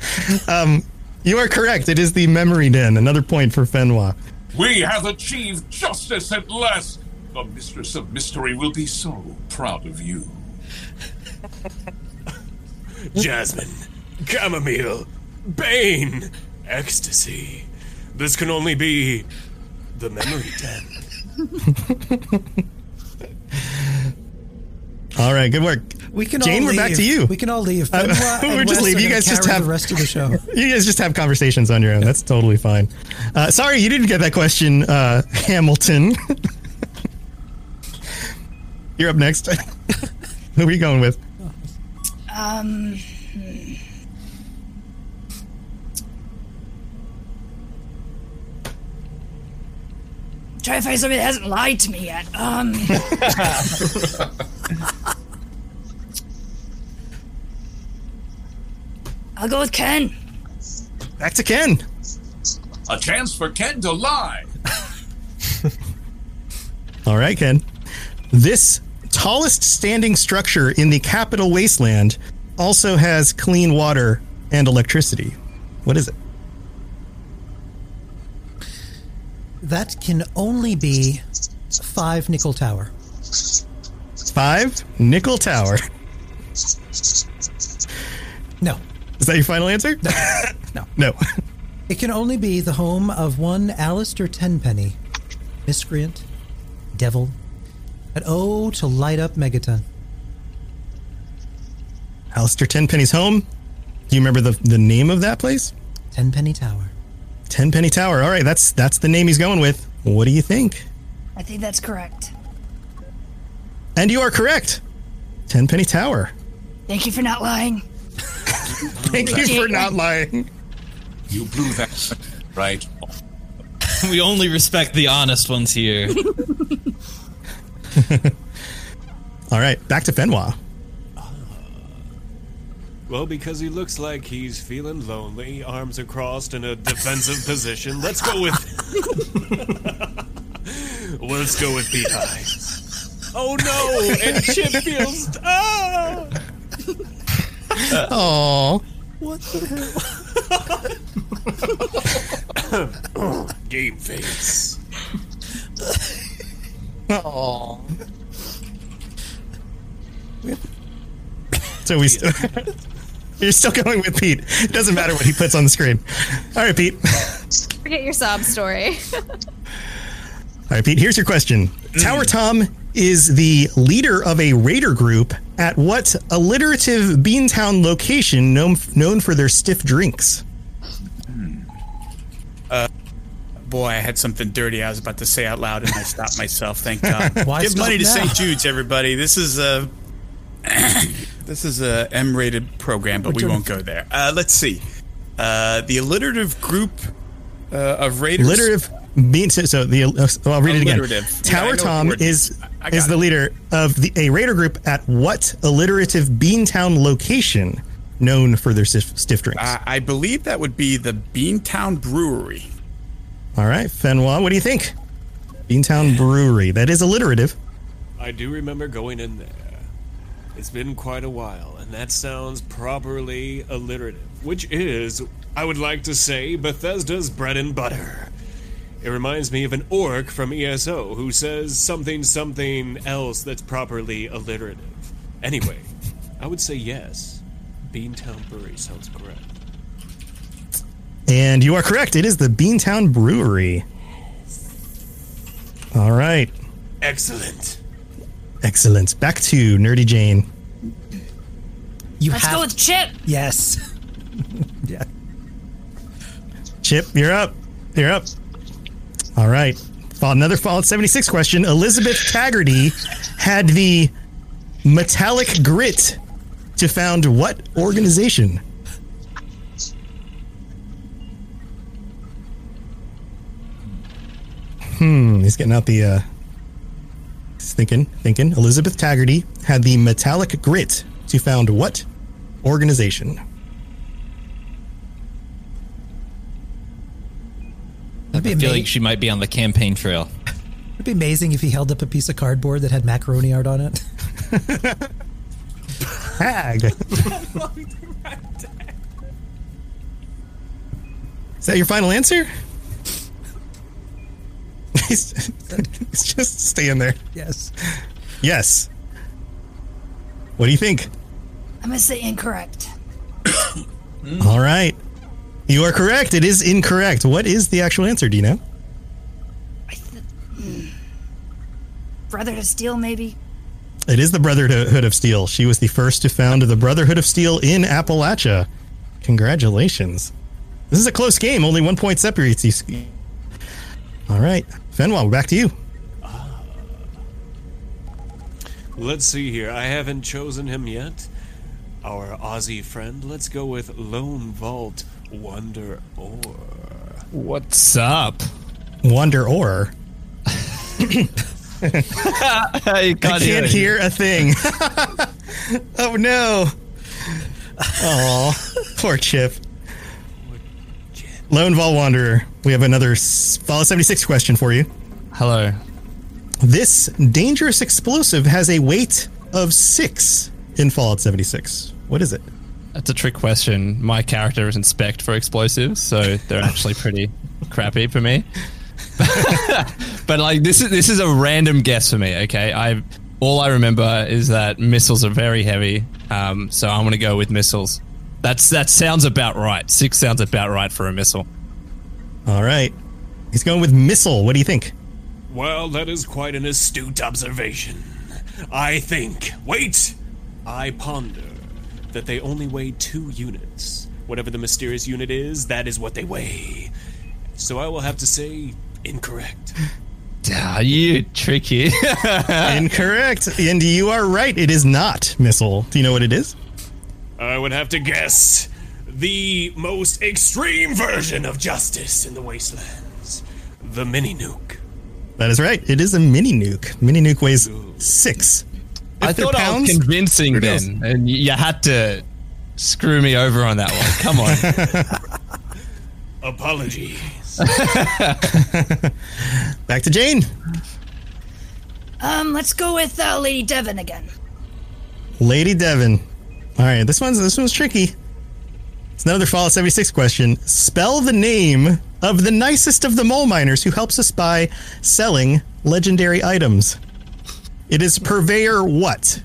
Um, you are correct. It is the Memory Den. Another point for Fenwa. We have achieved justice at last. The Mistress of Mystery will be so proud of you. [LAUGHS] Jasmine, chamomile, bane, ecstasy. This can only be the memory den. [LAUGHS] All right, good work. We can Jane, all we're back to you. We can all leave. Uh, [LAUGHS] we're just Wes leave. You guys just have the rest of the show. [LAUGHS] You guys just have conversations on your own. That's totally fine. Uh, sorry, you didn't get that question, uh, Hamilton. [LAUGHS] You're up next. Who are you going with? Um. hmm. Try to find somebody that hasn't lied to me yet. Um. I'll go with Ken. Back to Ken. A chance for Ken to lie. [LAUGHS] All right, Ken. This tallest standing structure in the capital wasteland also has clean water and electricity. What is it? That can only be five nickel tower. Five Nickel Tower. No. Is that your final answer? [LAUGHS] No. No. It can only be the home of one Alistair Tenpenny, miscreant, devil, and oh, to light up Megaton. Alistair Tenpenny's home. Do you remember the, the name of that place? Tenpenny Tower. Tenpenny Tower. All right, that's that's the name he's going with. What do you think? I think that's correct. And you are correct. Tenpenny Tower. Thank you for not lying. Thank you for not lying. You blew that right. [LAUGHS] we only respect the honest ones here. [LAUGHS] All right, back to Fenwa. Well, because he looks like he's feeling lonely, arms are crossed in a defensive [LAUGHS] position. Let's go with. Let's go with Beehive. Oh no! And Chip feels. Ah! [LAUGHS] Oh. What the hell? [LAUGHS] Game face. [LAUGHS] Oh. So we still. You're still going with Pete. It doesn't matter what he puts on the screen. All right, Pete. Forget your sob story. All right, Pete, here's your question. Mm. Tower Tom is the leader of a raider group at what alliterative Beantown location known, known for their stiff drinks? Uh, boy, I had something dirty I was about to say out loud, and I stopped [LAUGHS] myself. Thank God. Give money to now? St. Jude's, everybody. This is a [COUGHS] this is a M-rated program, but we won't go there. Uh, let's see. Uh, the alliterative group uh, of raiders. Alliterative Bean. So so the uh, I'll read it again. Alliterative. Yeah, Tower know what the Tom is is. I got is the leader of the, a raider group at what alliterative Beantown location known for their stiff, stiff drinks? Uh, I believe that would be the Beantown Brewery. All right, Fenwa, what do you think? Beantown Brewery. That is alliterative. I do remember going in there. It's been quite a while, and that sounds properly alliterative, which is, I would like to say, Bethesda's bread and butter. It reminds me of an orc from ESO who says something something else that's properly alliterative. Anyway, I would say yes. Beantown Brewery sounds correct. And you are correct. It is the Beantown Brewery. All right. Excellent. Excellent. Back to Nerdy Jane. You Let's have go with Chip. Yes. [LAUGHS] yeah. Chip, you're up. You're up. All right. Another Fallout 76 question. Elizabeth Taggarty had the metallic grit to found what organization? Hmm, he's getting out the uh he's thinking, thinking. Elizabeth Taggarty had the metallic grit to found what organization? I be feel ama- like she might be on the campaign trail. It'd be amazing if he held up a piece of cardboard that had macaroni art on it. [LAUGHS] Hag. [LAUGHS] Is that your final answer? he's, he's just staying there. Yes. Yes. What do you think? I'm gonna say incorrect. All right. You are correct. It is incorrect. What is the actual answer? Do you know? Hmm. Brother to steal, maybe. It is the Brotherhood of Steel. She was the first to found the Brotherhood of Steel in Appalachia. Congratulations. This is a close game. Only one point separates these. All right. Fenwa, we're back to you. Ah. Let's see here. I haven't chosen him yet. Our Aussie friend. Let's go with Lone Vault Wonder Ore. What's up? Wonder Ore. you I can't hear hear, a thing. [LAUGHS] oh no. Oh, poor Chip. Lone Vault Wanderer. We have another s- Fall 76 question for you. Hello. This dangerous explosive has a weight of six in Fallout 76. What is it? That's a trick question. My character isn't spec for explosives, so they're actually pretty [LAUGHS] crappy for me. [LAUGHS] but like this is this is a random guess for me. Okay, I all I remember is that missiles are very heavy, um, so I'm gonna go with missiles. That's that sounds about right. Six sounds about right for a missile. All right. He's going with missile. What do you think? Well, that is quite an astute observation. I think. Wait! I ponder that they only weigh two units. Whatever the mysterious unit is, that is what they weigh. So I will have to say incorrect. [LAUGHS] Ah, you tricky. [LAUGHS] Incorrect. And you are right. It is not missile. Do you know what it is? I would have to guess the most extreme version of justice in the wastelands the mini nuke. That is right. It is a mini nuke. Mini nuke weighs six. I If they're thought I was convincing who then, and you had to screw me over on that one. Come on. [LAUGHS] Apologies. [LAUGHS] Back to Jane. Um, let's go with uh, Lady Devann again. Lady Devann. All right, this one's this one's tricky. It's another Fallout 76 question. Spell the name of the nicest of the mole miners who helps us by selling legendary items. It is purveyor what?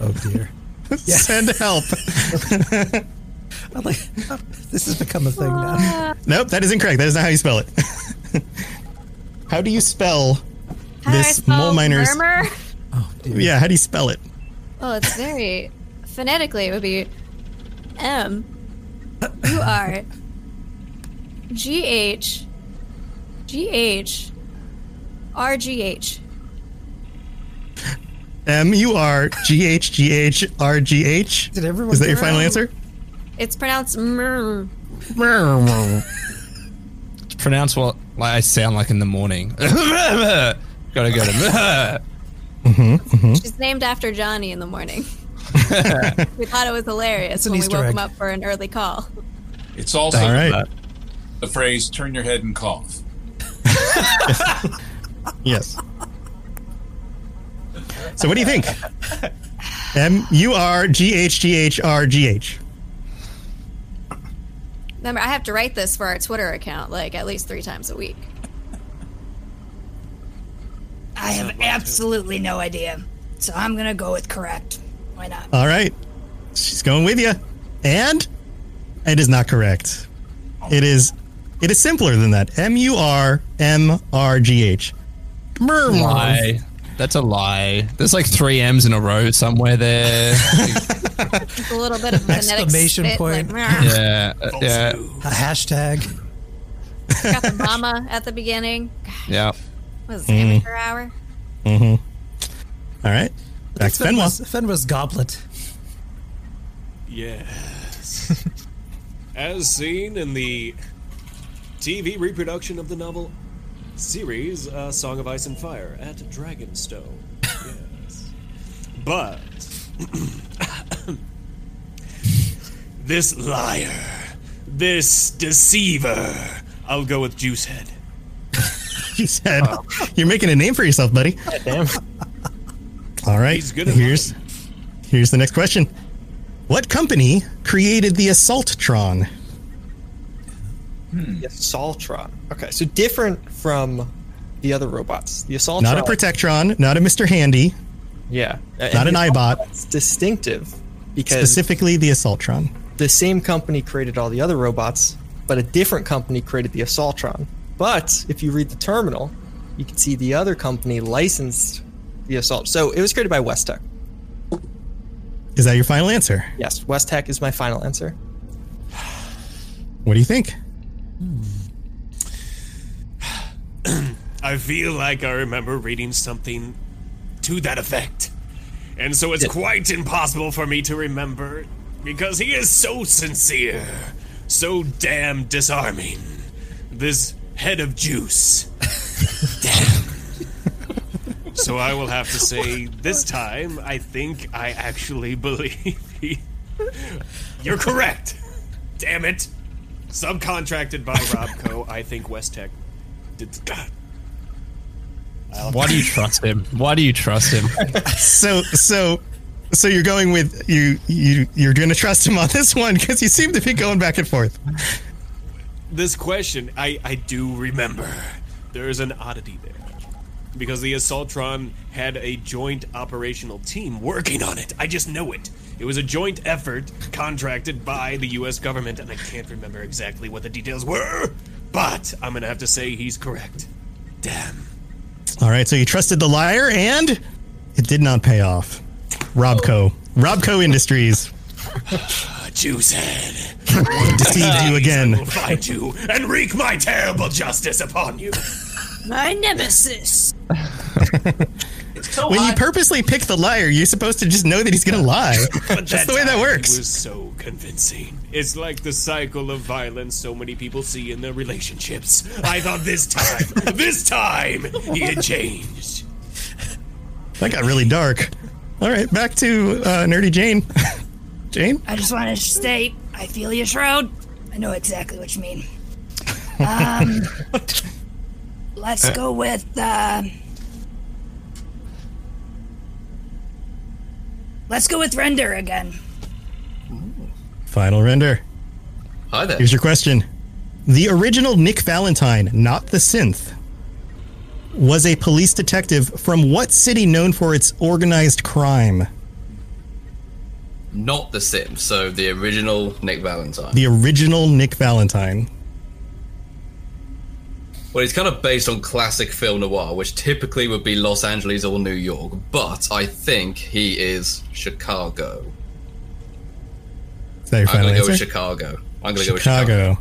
Oh dear. [LAUGHS] Send help. [LAUGHS] I'm like, oh, this has become a thing now. [LAUGHS] nope, that is incorrect. That is not how you spell it. how do you spell How this spell mole miners? murmur? Oh, yeah, how do you spell it? Well, it's very phonetically. It would be M U R G H G H R G H. M U R G H G H R G H. Did everyone Is that your final answer? It's pronounced murr. It's [LAUGHS] pronounced what like I sound like in the morning. [LAUGHS] Gotta go to. Mm-hmm, She's named after Johnny in the morning. [LAUGHS] we thought it was hilarious when Easter we woke egg. him up for an early call. It's also All right. the phrase "turn your head and cough." Yes. So what do you think? M U R G H G H R G H. Remember, I have to write this for our Twitter account like at least three times a week. I have absolutely no idea. So I'm gonna go with correct. Why not? All right. She's going with you. And it is not correct. It is it is simpler than that. M U R M R G H. Lie. That's a lie. There's like three M's in a row somewhere there. It's a little bit of [LAUGHS] phonetic Exclamation spit, point. Like, "Meow." yeah, yeah, A hashtag. got the mama at the beginning. yeah. What is it, amateur hour? Mm-hmm. All right. Back to Fenwa. Fenwa's, Fenwa's goblet. Yes. As seen in the TV reproduction of the novel series uh, Song of Ice and Fire at Dragonstone. Yes. But [COUGHS] this liar, this deceiver, I'll go with Juicehead. [LAUGHS] You said you're making a name for yourself, buddy. Damn. All right. He's good here's here's the next question. What company created the Assaultron? Hmm. The Assaultron. Okay, so different from the other robots. The Assaultron. Not a Protectron, not a Mr. Handy, Yeah. not an Eyebot. It's distinctive because Specifically the Assaultron. the same company created all the other robots, but a different company created the Assaultron. But if you read the terminal, you can see the other company licensed the assault. So it was created by West-Tek. Is that your final answer? Yes, West-Tek is my final answer. What do you think? Hmm. [CLEARS THROAT] I feel like I remember reading something to that effect. And so it's quite impossible for me to remember because he is so sincere, so damn disarming. This head of juice. damn. So I will have to say, this time, I think I actually [LAUGHS] believe he. You're correct. Damn it. Subcontracted by RobCo, I think West-Tek did. God. Why do you [LAUGHS] trust him? Why do you trust him? [LAUGHS] so so so you're going with you you you're going to trust him on this one because you seem to be going back and forth. This question, I, I do remember. There is an oddity there. Because the Assaultron had a joint operational team working on it. I just know it. It was a joint effort contracted by the US government, and I can't remember exactly what the details were. But I'm gonna have to say he's correct. Damn. All right, so you trusted the liar and it did not pay off. RobCo. RobCo Industries Juicehead. deceived you again. I will find you and wreak my terrible justice upon you. My nemesis. [LAUGHS] when you purposely pick the liar, you're supposed to just know that he's going to lie. [LAUGHS] But That's the way that works. It was so convincing. It's like the cycle of violence so many people see in their relationships. I thought this time, [LAUGHS] this time, he had changed. That got really dark. All right, back to uh, Nerdy Jane. Jane? I just want to state, I feel you, Shroud. I know exactly what you mean. Um, let's go with, uh, let's go with Render again. Final render. Hi there. Here's your question. The original Nick Valentine, not the synth, was a police detective from what city known for its organized crime? Not The Sims, so the original Nick Valentine. The original Nick Valentine. Well, it's kind of based on classic film noir, which typically would be Los Angeles or New York, but I think he is Chicago. Is that your I'm final gonna go with answer? Chicago. I'm gonna go with Chicago. Chicago.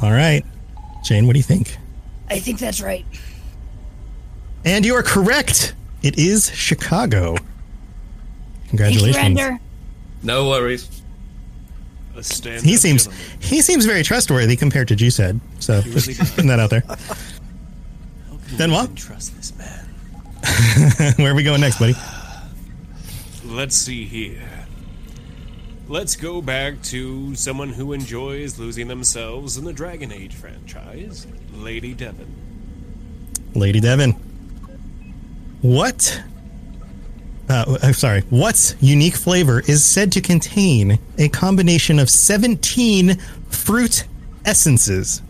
All right. Jane, what do you think? I think that's right. And you are correct. It is Chicago. Congratulations. Thank you, No worries. A stand He seems he seems very trustworthy compared to G-Said. So just putting that out there. Then what? Trust this man. [LAUGHS] Where are we going next, buddy? [SIGHS] Let's see here. Let's go back to someone who enjoys losing themselves in the Dragon Age franchise, Lady Devann. Lady Devann. What? Uh, I'm sorry. What's unique flavor is said to contain a combination of 17 fruit essences?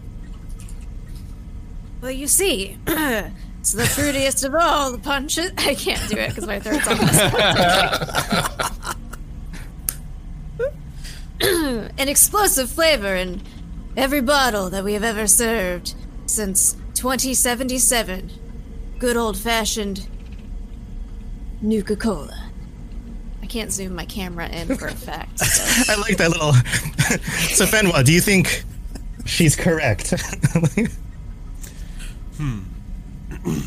Well, you see, [CLEARS THROAT] it's the fruitiest of all the punches. [LAUGHS] I can't do it because my throat's on [LAUGHS] [CLEARS THROAT] An explosive flavor in every bottle that we have ever served since 2077. Good old fashioned Nuka Cola. I can't zoom my camera in for [LAUGHS] effect. [LAUGHS] So. I like that little. [LAUGHS] so, Fenwa, do you think she's correct? Hmm. [CLEARS THROAT]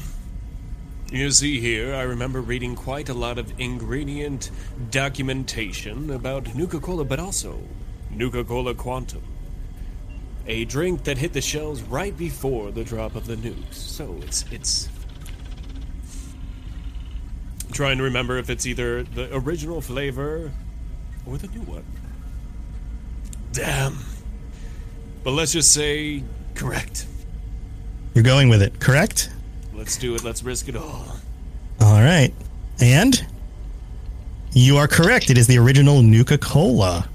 you see here, I remember reading quite a lot of ingredient documentation about Nuka Cola, but also Nuka Cola Quantum. A drink that hit the shelves right before the drop of the nukes. So it's it's trying to remember if it's either the original flavor or the new one. Damn. But let's just say correct. You're going with it, correct? Let's do it. Let's risk it all. All right. And you are correct. It is the original Nuka Cola.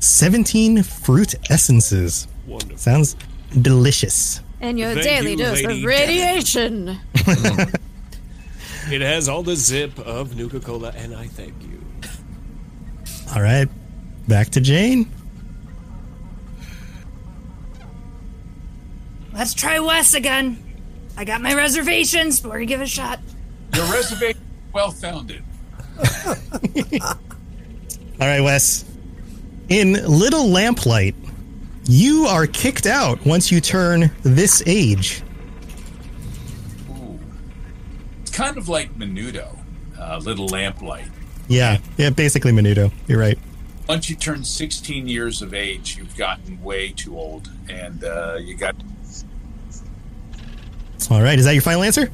17 fruit essences. Wonderful. Sounds delicious. And your Thank daily you, dose of radiation. [LAUGHS] It has all the zip of Nuka Cola, and I thank you. All right. Back to Jane. Let's try Wes again. I got my reservations, but we're gonna give it a shot. Your reservation well founded. [LAUGHS] All right, Wes. In Little Lamplight, you are kicked out once you turn this age. It's kind of like Menudo, uh, Little Lamplight. Yeah, yeah, basically Menudo. You're right. Once you turn 16 years of age, you've gotten way too old, and uh, you got. All right, is that your final answer?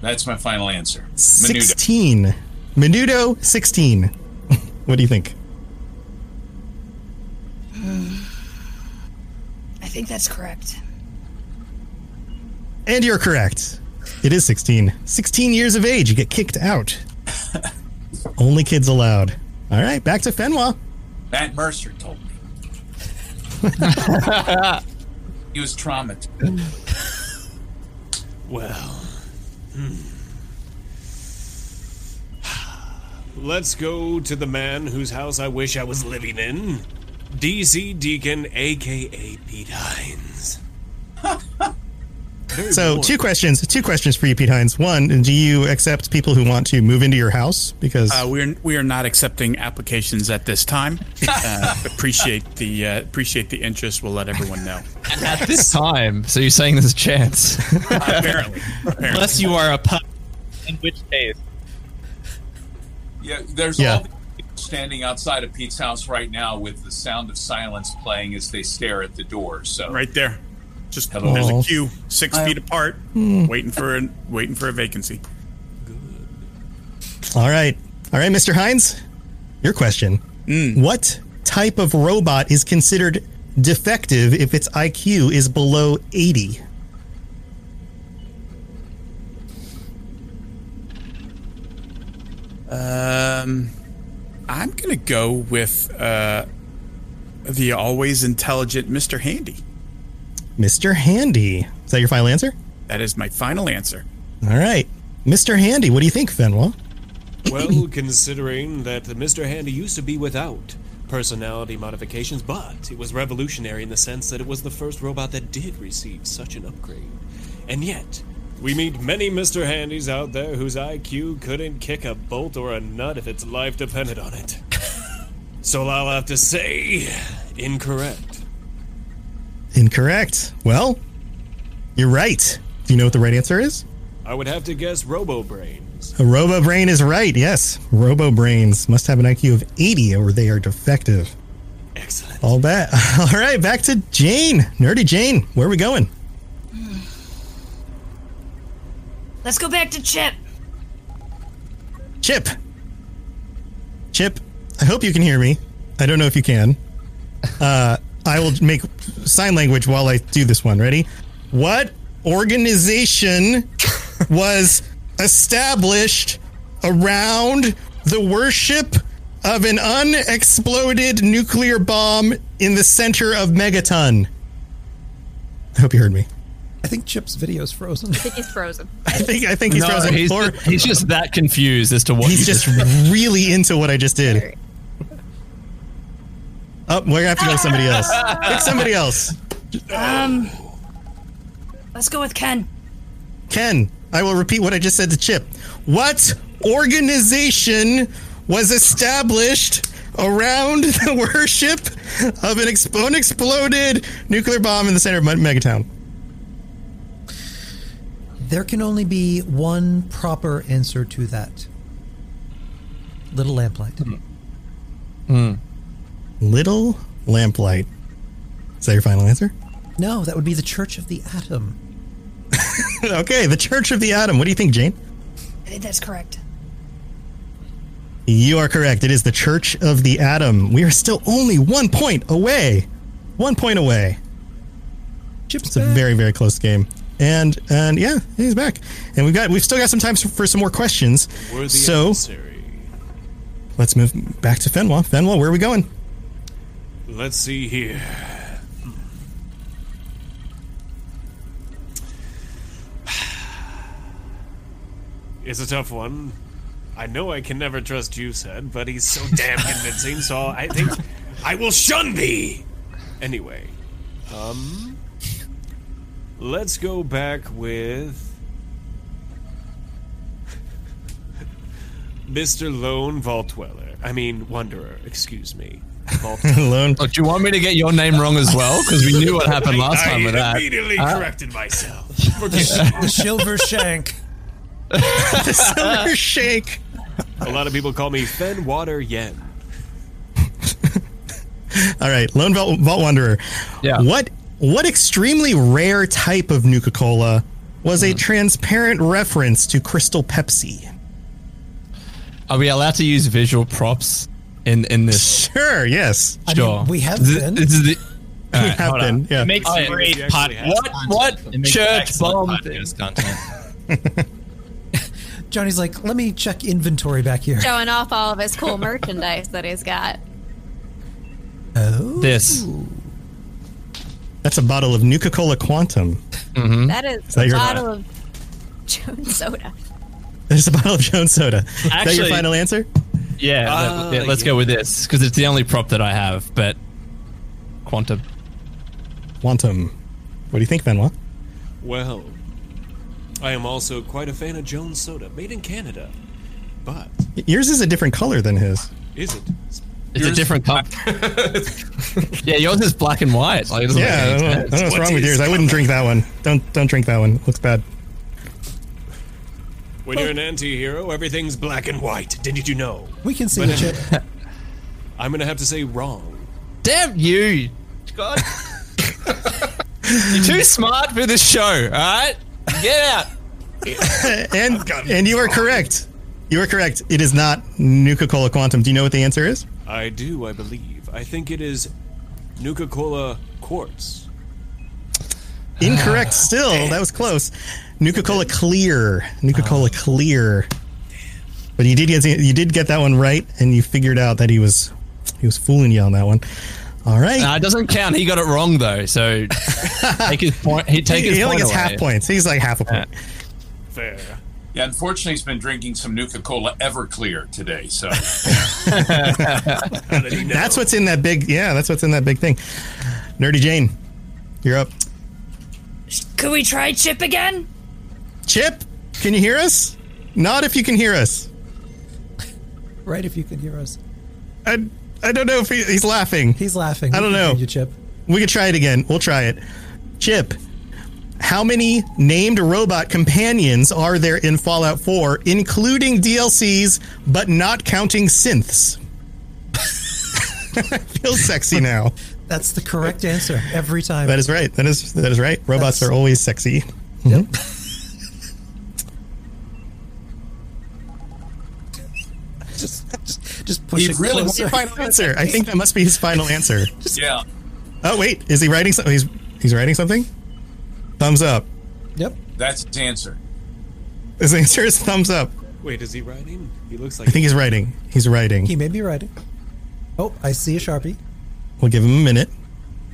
That's my final answer. Menudo. 16. Menudo 16. [LAUGHS] what do you think? [SIGHS] I think that's correct. And you're correct. It is 16. 16 years of age, you get kicked out. [LAUGHS] Only kids allowed. All right, back to Fenwa. Matt Mercer told me. [LAUGHS] he was traumatized. Well, hmm. let's go to the man whose house I wish I was living in. DC Deacon, aka Pete Hines. [LAUGHS] Very So, boring. two questions. Two questions for you, Pete Hines. One, do you accept people who want to move into your house? Because Uh, we're we are not accepting applications at this time. [LAUGHS] Uh, appreciate the uh, appreciate the interest. We'll let everyone know. At this time, so you're saying there's a chance? [LAUGHS] apparently, Unless you are a pup, in which case. Yeah, there's Yeah. all the people standing outside of Pete's house right now with the sound of silence playing as they stare at the door. So right there, just Hello. there's a queue, six I- feet apart, Hmm. waiting for a waiting for a vacancy. All right. All right, Mr. Hines, your question. What type of robot is considered defective if its IQ is below 80? Um, I'm gonna go with uh, the always intelligent Mr. Handy. Mr. Handy. Is that your final answer? That is my final answer. All right. Mr. Handy, what do you think, Fenwell? [COUGHS] Well, considering that Mr. Handy used to be without personality modifications, but it was revolutionary in the sense that it was the first robot that did receive such an upgrade. And yet, we meet many Mr. Handys out there whose IQ couldn't kick a bolt or a nut if its life depended on it. [LAUGHS] so I'll have to say, incorrect. Incorrect. Well, you're right. Do you know what the right answer is? I would have to guess Robo Brains. A Robo Brain is right. Yes. Robo Brains must have an IQ of 80 or they are defective. Excellent. All that. [LAUGHS] All right, back to Jane. Nerdy Jane. Where are we going? [SIGHS] Let's go back to Chip. Chip. Chip, I hope you can hear me. I don't know if you can. Uh, I will make sign language while I do this one. Ready? What organization [LAUGHS] was established around the worship of an unexploded nuclear bomb in the center of Megaton? I hope you heard me. I think Chip's video's frozen. I think he's frozen. I think I think he's No, frozen. He's, Or- just, he's just that confused as to what He's you just really into what I just did. Oh, we're gonna have to go to somebody else. Pick somebody else. Um, let's go with Ken. Ken, I will repeat what I just said to Chip. What organization was established around [LAUGHS] the worship of an ex- unexploded nuclear bomb in the center of Megatown? There can only be one proper answer to that. Little lamplight. Little Lamplight. Is that your final answer? No, that would be the Church of the Atom. [LAUGHS] okay, the Church of the Atom. What do you think, Jane? I think that's correct. You are correct. It is the Church of the Atom. We are still only one point away. One point away. it's a very, very close game. And and yeah, he's back. And we've got we've still got some time for some more questions. Worthy so adversary. let's move back to Fenwa. Fenwa, where are we going? Let's see here. [SIGHS] It's a tough one. I know I can never trust you, said, but he's so [LAUGHS] damn convincing, so I think I will shun thee. Anyway, um, let's go back with. [LAUGHS] Mr. Lone Vault Dweller. I mean, Wanderer, excuse me. Vault [LAUGHS] Lone. Oh, do you want me to get your name wrong as well? Because we knew what [LAUGHS] happened last I time with that. I immediately Huh? corrected myself. [LAUGHS] the silver shank. the silver shank. A lot of people call me Fen Water Yen. All right, Lone Vault, Vault Wanderer. Yeah. What what extremely rare type of Nuka Cola was Hmm. a transparent reference to Crystal Pepsi? Are we allowed to use visual props in in this? Sure. Yes. I mean, we have Th- been. This is the. [LAUGHS] We have been. Yeah. It makes Oh, great We podcast. What what It makes church bomb podcast content. [LAUGHS] Johnny's like, let me check inventory back here. Showing off all of his cool [LAUGHS] merchandise that he's got. Oh. This. That's a bottle of Nuka Cola Quantum. Mm-hmm. That is, that a your- bottle of Jones soda. There's a bottle of Jones Soda. is that your final answer? Yeah, Ah, let, us yeah. go with this because it's the only prop that I have. But quantum. Quantum. What do you think, Fenwa? Well, I am also quite a fan of Jones Soda, made in Canada. But Yours is a different color than his. is it? It's a different cup. [LAUGHS] yeah, yours is black and white. Like, it doesn't Yeah, I don't, know, I don't know what's What wrong with is yours. I wouldn't drink that one. Don't don't drink that one. Looks bad. When you're an anti-hero, everything's black and white. Didn't you know? We can see But it, Chip. [LAUGHS] I'm gonna have to say wrong. Damn you! God, [LAUGHS] you're too smart for this show. All right, get out. [LAUGHS] and and you are correct. You are correct. It is not Nuka Cola Quantum. Do you know what the answer is? I do, I believe. I think it is Nuka-Cola Quartz. Incorrect. Still, ah. that was close. Nuka Cola Clear. Nuka Cola Clear. But you did get you did get that one right, and you figured out that he was he was fooling you on that one. All right. Nah, it doesn't count. He got it wrong though. So [LAUGHS] take his point. He take he, his he only point gets away. half points. He's like half a point. Fair. Yeah, unfortunately, he's been drinking some Nuka Cola Everclear today. So How did he know? That's what's in that big. Yeah, that's what's in that big thing. Nerdy Jane, you're up. Could we try Chip again? Chip, can you hear us? Not if you can hear us. Right, if you can hear us. I I don't know if he, he's laughing. He's laughing. I don't know. You, Chip. We could try it again. We'll try it. Chip, how many named robot companions are there in Fallout 4, including DLCs, but not counting synths? [LAUGHS] Feels sexy now. That's the correct answer every time. That is right. That is that is right. Robots That's- are always sexy. Yep. Mm-hmm. [LAUGHS] just, just, just push He it really closer. His final answer. I think that must be his final answer. [LAUGHS] yeah, Oh wait, is he writing something? He's he's writing something. Thumbs up. Yep. that's his answer. His answer is thumbs up. Wait, is he writing? He looks like I think he's writing. He's writing. He may be writing. Oh, I see a sharpie. We'll give him a minute.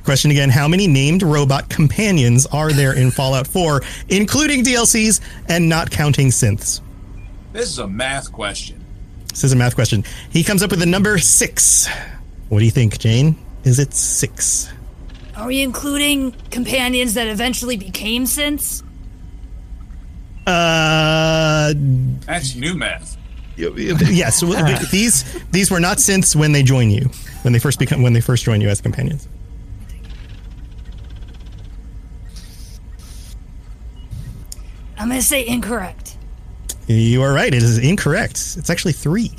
Question again How many named robot companions are there in Fallout 4, including DLCs and not counting synths? This is a math question. This is a math question. He comes up with the number six. What do you think, Jane? Is it six? Are we including companions that eventually became synths? Uh, That's new math. [LAUGHS] yes. these these were not synths when they join you, when they first become when they first join you as companions. I'm gonna say incorrect. You are right. It is incorrect. It's actually three.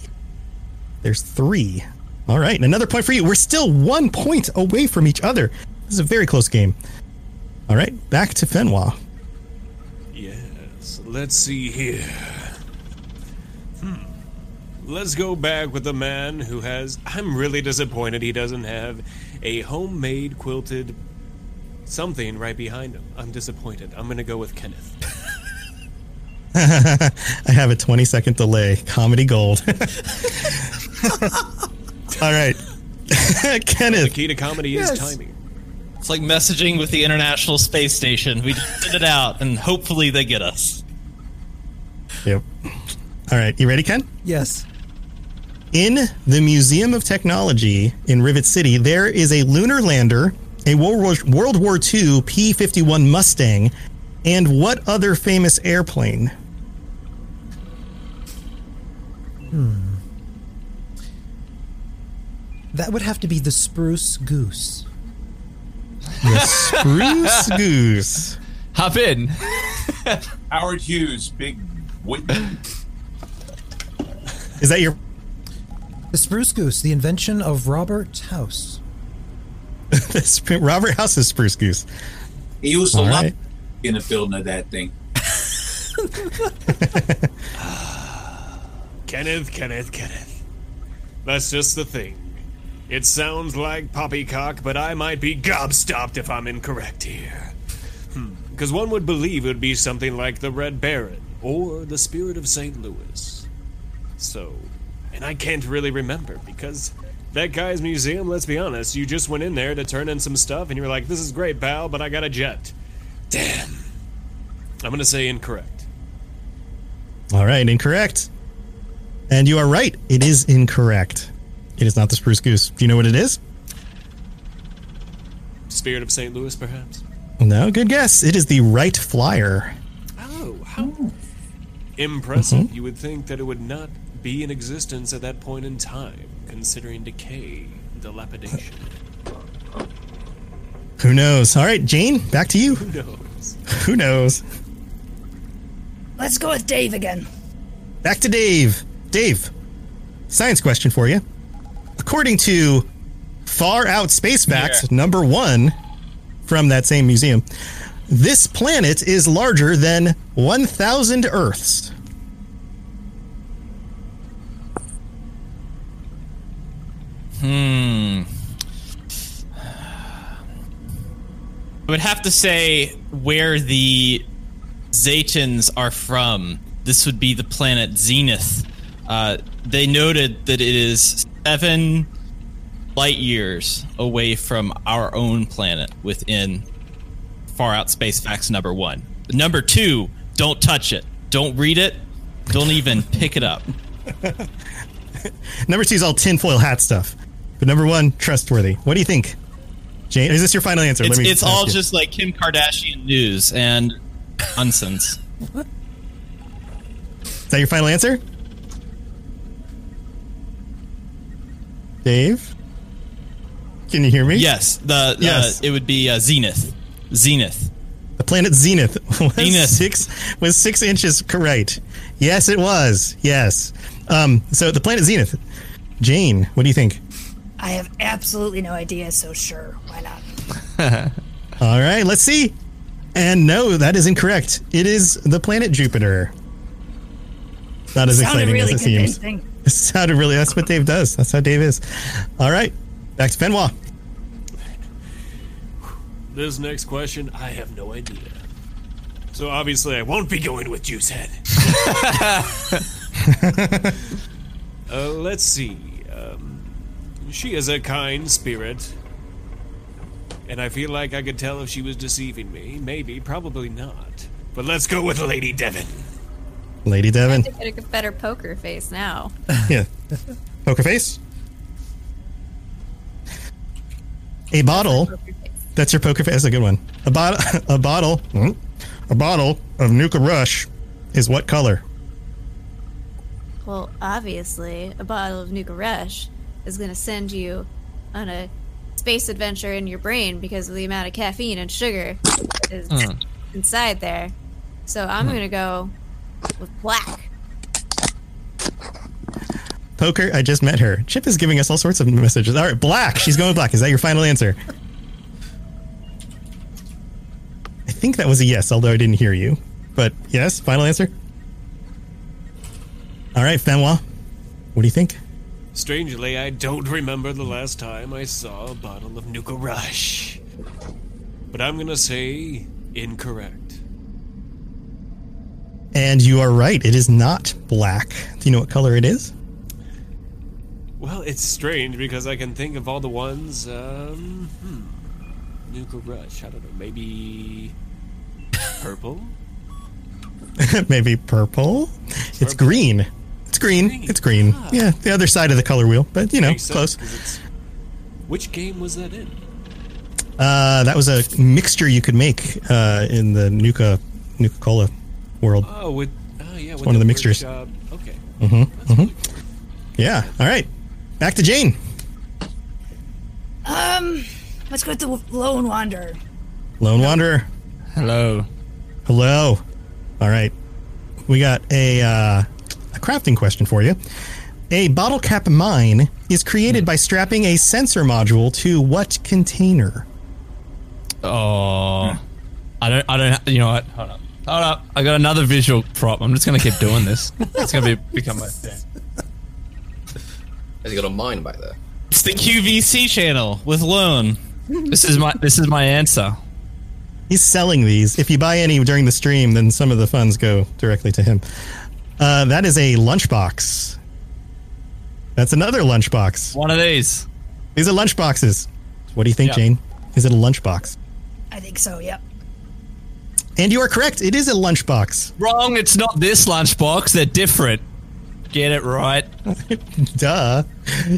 There's three. All right. Another point for you. We're still one point away from each other. This is a very close game. All right. Back to Fenwa. Yes. Let's see here. Hmm. Let's go back with the man who has. I'm really disappointed he doesn't have a homemade quilted something right behind him. I'm disappointed. I'm gonna go with Kenneth. [LAUGHS] [LAUGHS] I have a 20 second delay. Comedy gold. [LAUGHS] All right. [LAUGHS] Kenneth. The key to comedy Yes. is timing. It's like messaging with the International Space Station. We just send it out, and hopefully they get us. Yep. All right. You ready, Ken? Yes. In the Museum of Technology in Rivet City, there is a lunar lander, a World War II P 51 Mustang, and what other famous airplane? Hmm. That would have to be the spruce goose. The spruce [LAUGHS] goose. Hop in. Howard Hughes, big wit. Is that your The spruce goose, the invention of Robert House. [LAUGHS] sp- Robert House's spruce goose? He used a All lot right. in the building of that thing. [LAUGHS] Kenneth, Kenneth, Kenneth. That's just the thing. It sounds like poppycock, but I might be gobstopped if I'm incorrect here. Hmm. Because one would believe it would be something like the Red Baron or the Spirit of St. Louis. So, and I can't really remember because that guy's museum, let's be honest, you just went in there to turn in some stuff and you're like, this is great, pal, but I got a jet. Damn. I'm going to say incorrect. All right, incorrect. And you are right. It is incorrect. It is not the spruce goose. Do you know what it is? Spirit of St. Louis, perhaps? No, good guess. It is the Wright Flyer. Oh, how impressive. Mm-hmm. You would think that it would not be in existence at that point in time, considering decay, dilapidation. Who knows? All right, Jane, back to you. Who knows? Who knows? Let's go with Dave again. Back to Dave. Dave, science question for you. According to Far Out Space Facts number one from that same museum, this planet is larger than 1,000 Earths. Hmm. I would have to say where the Zetans are from. This would be the planet Zenith. Uh, they noted that it is seven light years away from our own planet within Far Out Space Facts number one. Number two, don't touch it. Don't read it. Don't even [LAUGHS] pick it up. Number two is all tinfoil hat stuff. But number one, trustworthy. What do you think? Jane, is this your final answer? It's, it's all you. just like Kim Kardashian news and nonsense. Is that your final answer? Dave? Can you hear me? Yes, the Yes. uh, it would be uh, Zenith. Zenith. The planet Zenith [LAUGHS] was Zenith. six was six inches correct. Yes, it was. Yes. Um, so the planet Zenith. Jane, what do you think? I have absolutely no idea, so sure, why not? [LAUGHS] All right, let's see. And no, that is incorrect. It is the planet Jupiter. Not as exciting really as it seems. convincing. It [LAUGHS] sounded really. That's what Dave does. That's how Dave is. All right, back to Benoit. This next question, I have no idea. So obviously, I won't be going with Juicehead. [LAUGHS] uh, let's see. Um, she is a kind spirit. And I feel like I could tell if she was deceiving me. Maybe, probably not. But let's go with Lady Devann. Lady Devann. To get a better poker face now. [LAUGHS] Yeah. Poker face. A bottle. That's your poker face. That's a good one. A bottle. [LAUGHS] A bottle. hmm, A bottle of Nuka Rush is what color? Well, obviously, a bottle of Nuka Rush is going to send you on a space adventure in your brain because of the amount of caffeine and sugar that is Mm. inside there. So I'm going to go with black. Poker. I just met her. Chip is giving us all sorts of messages. All right, black. She's going black. Is that your final answer? I think that was a yes, although I didn't hear you. But yes, final answer. All right, Fenwa. What do you think? Strangely, I don't remember the last time I saw a bottle of Nuka Rush. But I'm gonna say incorrect. And you are right. It is not black. Do you know what color it is? Well, it's strange because I can think of all the ones. Um, hmm. Nuka Rush. I don't know. Maybe purple. [LAUGHS] Maybe purple. It's green. It's green. It's green. Yeah, the other side of the color wheel, but you know, close. it's- Which game was that in? Uh, that was a mixture you could make uh, in the Nuka Nuka Cola world. Oh, with oh yeah, with one of the word mixtures. job. Okay. Mm-hmm. mm-hmm. Yeah. All right. Back to Jane. Um, let's go with the Lone Wanderer. Lone Wanderer. Hello. Hello. All right. We got a uh, a crafting question for you. A bottle cap mine is created by strapping a sensor module to what container? Oh, I don't. I don't. You know what? Hold up. Hold up. I got another visual prop. I'm just gonna keep doing this. It's gonna be become my thing. Has he got a mine back there? It's the QVC channel with Lone. This is my. This is my answer. He's selling these. If you buy any during the stream, then some of the funds go directly to him. Uh, that is a lunchbox. That's another lunchbox. One of these. These are lunchboxes. What do you think, Yeah. Jane? Is it a lunchbox? I think so. Yep. And you are correct. It is a lunchbox. Wrong. It's not this lunchbox. They're different. Get it right. [LAUGHS] Duh.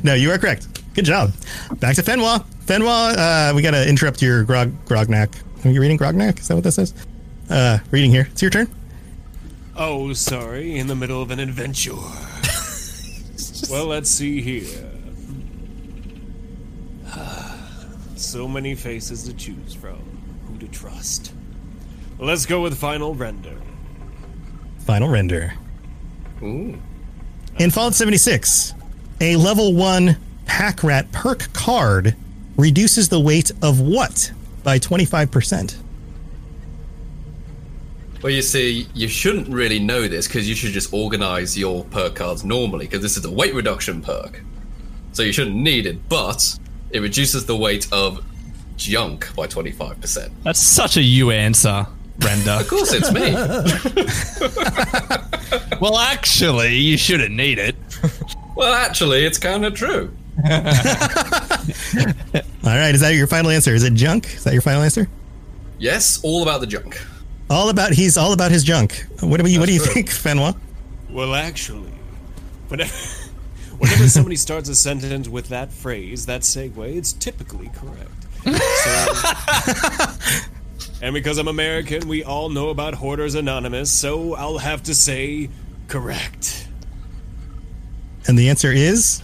No, you are correct. Good job. Back to Fenwa. Fenwa, uh, we got to interrupt your grog grognak. Are you reading grognak? Is that what this is? Uh, reading here. It's your turn. Oh, sorry, in the middle of an adventure. [LAUGHS] well, let's see here. [SIGHS] so many faces to choose from. Who to trust? Let's go with final render. Final render. Ooh. In Fallout 76, a level 1 pack rat perk card reduces the weight of what by 25%? Well, you see, you shouldn't really know this because you should just organize your perk cards normally because this is a weight reduction perk. So you shouldn't need it, but it reduces the weight of junk by 25%. That's such a you answer, Brenda. Of course, it's me. [LAUGHS] well, actually, you shouldn't need it. well, actually, it's kind of true. [LAUGHS] All right, is that your final answer? Is it junk? Is that your final answer? Yes, all about the junk. All about he's all about his junk. What do you what do you think, Fenwa? Well, actually, whenever, [LAUGHS] whenever somebody starts a sentence with that phrase, that segue, it's typically correct. So, and because I'm American, we all know about Hoarders Anonymous, so I'll have to say correct. And the answer is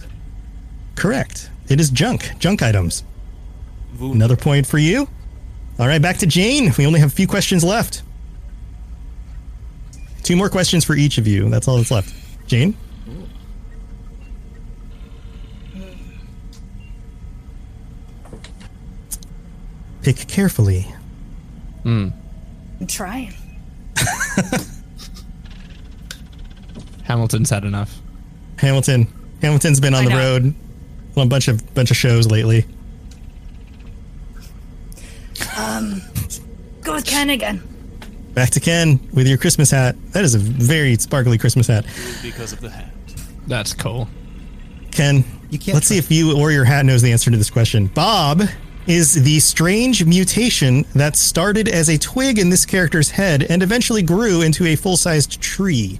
correct. It is junk. Junk items. Another point for you. All right, back to Jane. We only have a few questions left. Two more questions for each of you. That's all that's left. Jane? Pick carefully. Hmm. I'm trying. [LAUGHS] Hamilton's had enough. Hamilton. Hamilton's been on I the know. road on a bunch of bunch of shows lately. Um, go with Ken again. Back to Ken with your Christmas hat. That is a very sparkly Christmas hat. Because of the hat. That's cool. Ken, let's see if you or your hat knows the answer to this question. Bob is the strange mutation that started as a twig in this character's head and eventually grew into a full-sized tree.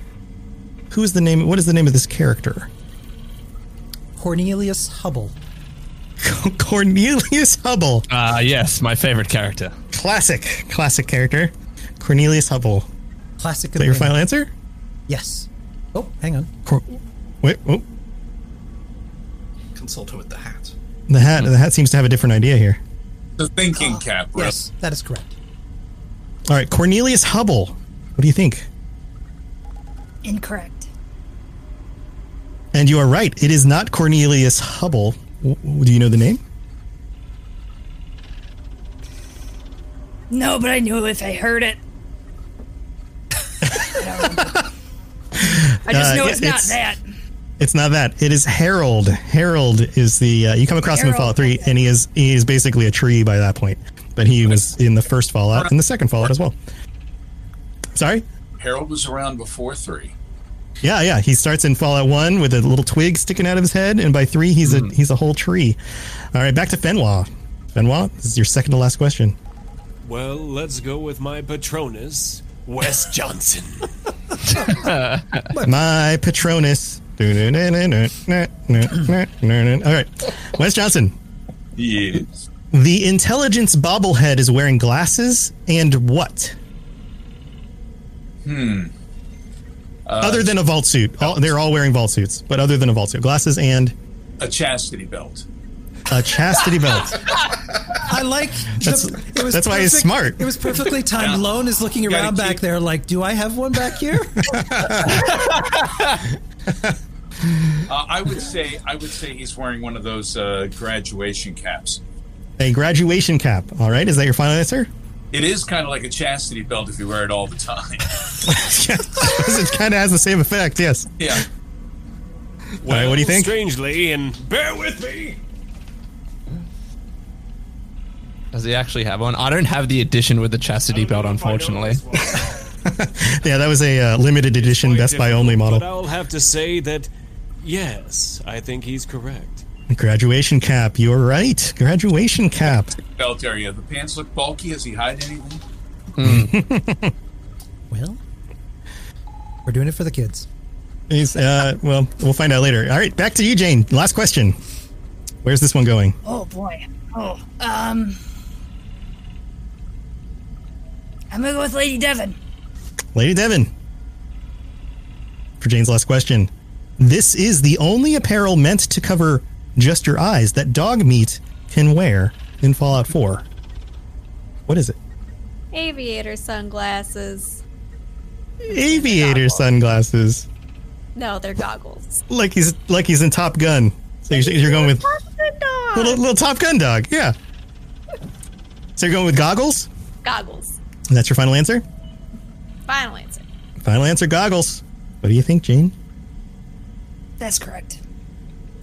Who is the name? What is the name of this character? Cornelius Hubble. [LAUGHS] Cornelius Hubble. Ah, yes, my favorite character. Classic, classic character. Cornelius Hubble. Classic. Is that your of final answer? Yes. Oh, hang on. Cor- Wait, oh, Consult her with the hat. The hat. The hat seems to have a different idea here. The thinking cap, bro. Yes, that is correct. All right, Cornelius Hubble. What do you think? Incorrect. And you are right. It is not Cornelius Hubble. W- w- do you know the name? No, but I knew if I heard it. [LAUGHS] I just Uh, know yeah, it's not that. It's not that. It is Harold. Harold is the uh, you come across him in Harold, Fallout Three, and he is he is basically a tree by that point. But he was in the first Fallout and the second Fallout as well. Sorry. Harold was around before three. Yeah, yeah. He starts in Fallout One with a little twig sticking out of his head, and by three, he's a he's a whole tree. All right, back to Fenwa. Fenwa, this is your second to last question. Well, let's go with my Patronus, Wes [LAUGHS] Johnson. My Patronus. All right, Wes Johnson. Yes. The intelligence bobblehead is wearing glasses and what? Hmm. Uh, other than a vault suit. All, they're all wearing vault suits, but other than a vault suit. Glasses and a chastity belt. a chastity belt. I like. That's- that's why he's smart. It was perfectly timed. Lone is looking around back keep- there, like, "Do I have one back here?" [LAUGHS] [LAUGHS] [LAUGHS] Uh, I would say I would say he's wearing one of those uh, graduation caps. A graduation cap. All right. Is that your final answer? It is kind of like a chastity belt if you wear it all the time. [LAUGHS] it kind of has the same effect. Yes. yeah. All right. What do you think? Strangely, and bear with me. Does he actually have one? I don't have the edition with the chastity belt, unfortunately. [LAUGHS] Yeah, that was a uh, limited edition Best Buy only model. But. I'll have to say that, yes, I think he's correct. Graduation cap. You're right. Graduation cap. Belt area. The pants look bulky. Does he hide anything? [LAUGHS] well, we're doing it for the kids. He's, uh, well, we'll find out later. All right, back to you, Jane. Last question. Where's this one going? Oh boy. Oh, um. I'm gonna go with Lady Devann. Lady Devann. For Jane's last question. This is the only apparel meant to cover just your eyes that dog meat can wear in Fallout 4. What is it? Aviator sunglasses. Aviator sunglasses. No, they're goggles. Like he's like he's in Top Gun. So you're, you're going with little little Top Gun dog. Yeah. So you're going with goggles? Goggles. And that's your final answer? Final answer. Final answer goggles. What do you think, Jane? That's correct.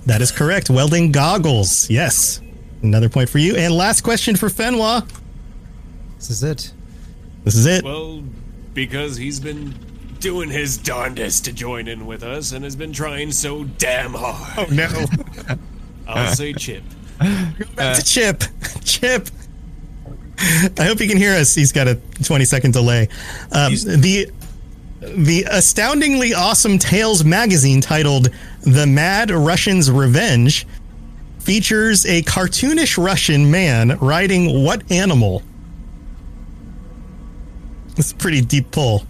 That is correct. Welding goggles. Yes. Another point for you. And last question for Fenwa. This is it. This is it. Well, because he's been doing his darndest to join in with us and has been trying so damn hard. Oh no. [LAUGHS] I'll say Chip. Go Back to Chip. [LAUGHS] Chip. I hope you can hear us. He's got a 20 second delay. Um, the the astoundingly awesome Tales magazine titled "The Mad Russian's Revenge" features a cartoonish Russian man riding what animal? It's a pretty deep pull.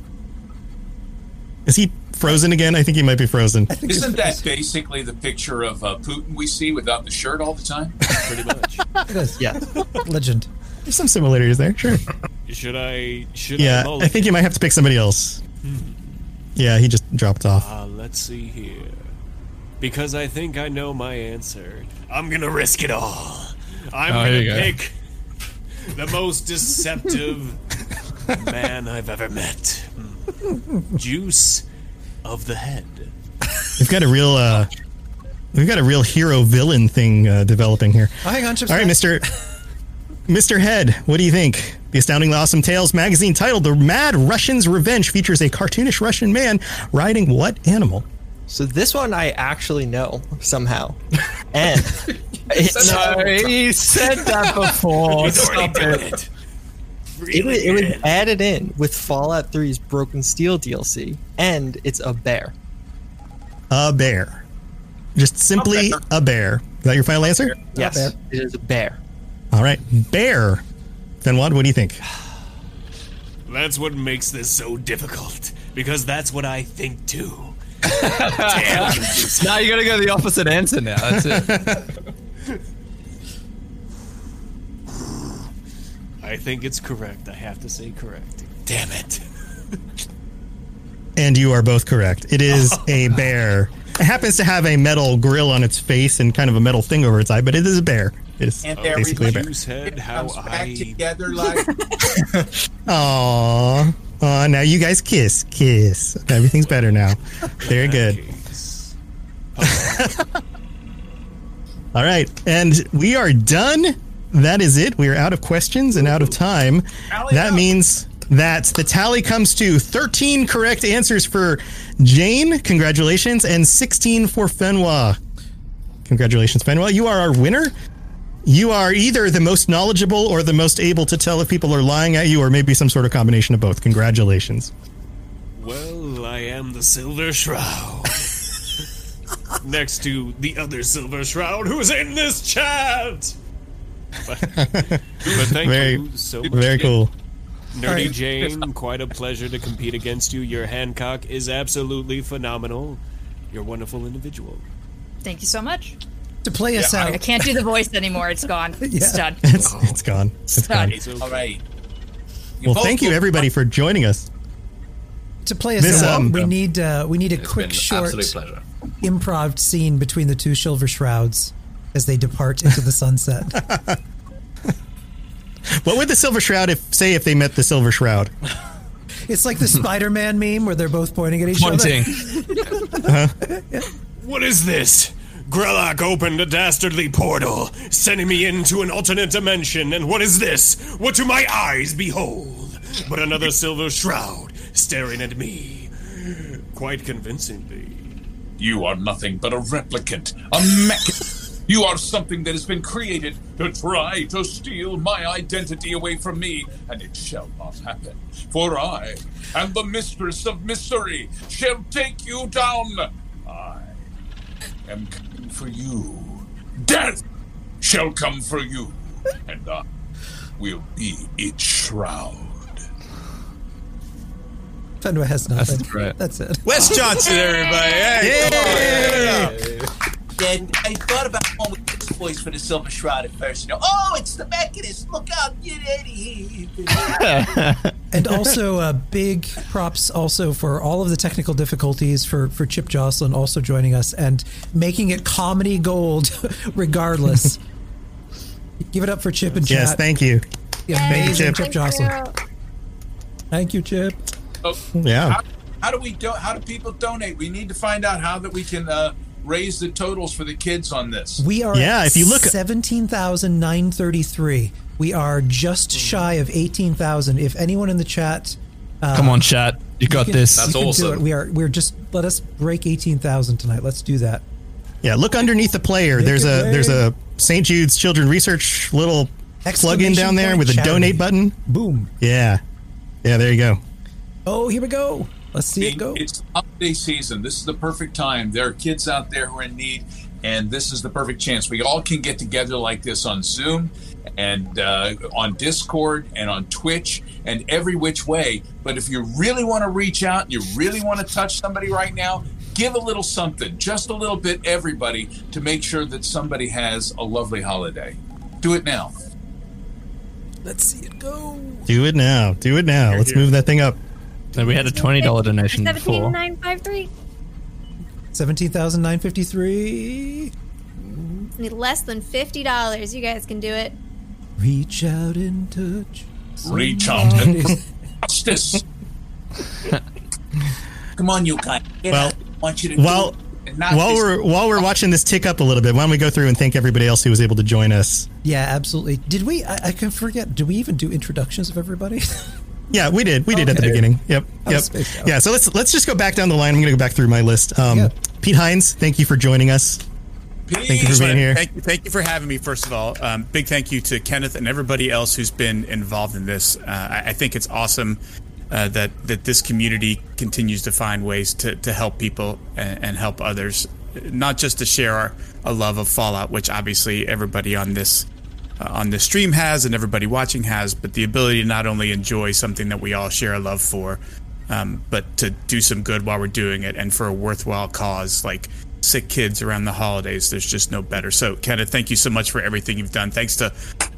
Is he frozen again? I think he might be frozen. Isn't that basically the picture of uh, Putin we see without the shirt all the time? [LAUGHS] Pretty much. It is. Yeah. [LAUGHS] Legend. There's some similarities there, sure. Should I? Should Yeah, mulligan? I think you might have to pick somebody else. Hmm. Yeah, he just dropped off. Uh, let's see here. Because I think I know my answer. I'm gonna risk it all. I'm Oh, gonna here you go. pick the most deceptive man I've ever met. Juice of the head. We've got a real, uh, we've got a real hero villain thing uh, developing here. Oh, hang on, Chip's All right. Mister, Mister Head, what do you think? The astoundingly awesome Tales magazine titled "The Mad Russian's Revenge" features a cartoonish Russian man riding what animal? So this one I actually know somehow, [LAUGHS] and it's No, [LAUGHS] he said that [LAUGHS] before. He's Stop done it. it. it, was, it was added in with Fallout 3's Broken Steel DLC, and it's a bear. A bear. Just simply a bear. Is that your final answer? Yes, it is a bear. All right, bear. Fenwad, what do you think? That's what makes this so difficult. Because that's what I think too. Damn now you gotta go the opposite answer now. That's it. I think it's correct. I have to say correct. Damn it. And you are both correct. It is [LAUGHS] a bear. It happens to have a metal grill on its face and kind of a metal thing over its eye, but it is a bear. It is And basically a bear. Juice head, how Comes back together like [LAUGHS] Aww. Aw, now you guys kiss. Kiss. Everything's better now. Very good. [LAUGHS] All right. And we are done. That is it. We are out of questions and out of time. That means that the tally comes to 13 correct answers for Jane. Congratulations. And 16 for Fenwa. Congratulations, Fenwa. You are our winner. You are either the most knowledgeable or the most able to tell if people are lying at you, or maybe some sort of combination of both. Congratulations. Well, I am the Silver Shroud. [LAUGHS] Next to the other Silver Shroud who's in this chat. But, but thank very, you so much. very cool. Nerdy All right. Jane, quite a pleasure to compete against you. Your Hancock is absolutely phenomenal. You're a wonderful individual. Thank you so much. To play us out, I can't do the voice anymore. It's gone. [LAUGHS] It's Yeah. done. [LAUGHS] It's, it's gone. It's gone. Done. All right. Well, thank you everybody for joining us. to play us This, out, um, we need uh, we need a quick short improv scene between the two silver shrouds as they depart into the sunset. [LAUGHS] What would the Silver Shroud if say if they met the Silver Shroud? It's like the Spider-Man meme where they're both pointing at each Pointing. other. What is this? Grellock opened a dastardly portal, sending me into an alternate dimension. And what is this? What do my eyes behold? But another silver shroud staring at me. Quite convincingly. You are nothing but a replicant, a mech. You are something that has been created to try to steal my identity away from me, and it shall not happen. For I am the mistress of mystery, shall take you down. I am coming for you. Death shall come for you, and I will be its shroud. Fenwa has nothing. That's right. That's it. Wes Johnson, everybody. Hey, come on, give it up. Then I thought about going with this voice for the Silver Shroud at first. You know, oh, it's the Mechanist. Look out, get out of here. and also uh, big props also for all of the technical difficulties for for Chip Joslin also joining us and making it comedy gold [LAUGHS] regardless. Give it up for Chip and Chip. Yes, chat. thank you. The Thank you, amazing Chip. Chip Joslin. Thank you, Chip. Oh, Yeah. How, how do we do? How do people donate? We need to find out how that we can uh, raise the totals for the kids on this. We are Yeah, at if you look- 17,933. We are just shy of 18,000. If anyone in the chat uh, Come on, chat. You got can- this. you can do it. We are we're just let us break 18,000 tonight. Let's do that. Yeah, look underneath the player. Make There's a rain. there's a St. Jude's Children Research little plug-in down there with a charity. donate button. Boom. Yeah. Yeah, there you go. Oh, here we go. Let's see it go. It's holiday season. This is the perfect time. There are kids out there who are in need, and this is the perfect chance. We all can get together like this on Zoom and uh, on Discord and on Twitch and every which way. But if you really want to reach out, you really want to touch somebody right now, give a little something, just a little bit, everybody, to make sure that somebody has a lovely holiday. Do it now. Let's see it go. Do it now. Do it now. Let's move that thing up. No, we had a twenty dollar donation Seventeen before. nine five three. 17,953. Need less than fifty dollars. You guys can do it. Reach out and touch. Reach out and somebody's- justice. [LAUGHS] Come on, you guys. Get Well, out. I want you to While do it. Not while we're while we're watching this tick up a little bit, why don't we go through and thank everybody else who was able to join us? Yeah, absolutely. Did we? I, I can forget. Do we even do introductions of everybody? [LAUGHS] Yeah, we did. We did at the beginning. Yep. Yep. was spaced out. Yeah. So let's let's just go back down the line. I'm going to go back through my list. Um, Yeah. Pete Hines, thank you for joining us. Thank you for being here. Thank you, thank you for having me. First of all, um, big thank you to Kenneth and everybody else who's been involved in this. Uh, I, I think it's awesome uh, that that this community continues to find ways to, to help people and, and help others, not just to share our, a love of Fallout, which obviously everybody on this uh, on the stream has and everybody watching has, but the ability to not only enjoy something that we all share a love for, um, but to do some good while we're doing it and for a worthwhile cause like sick kids around the holidays. There's just no better. So, Kenneth, thank you so much for everything you've done. Thanks to,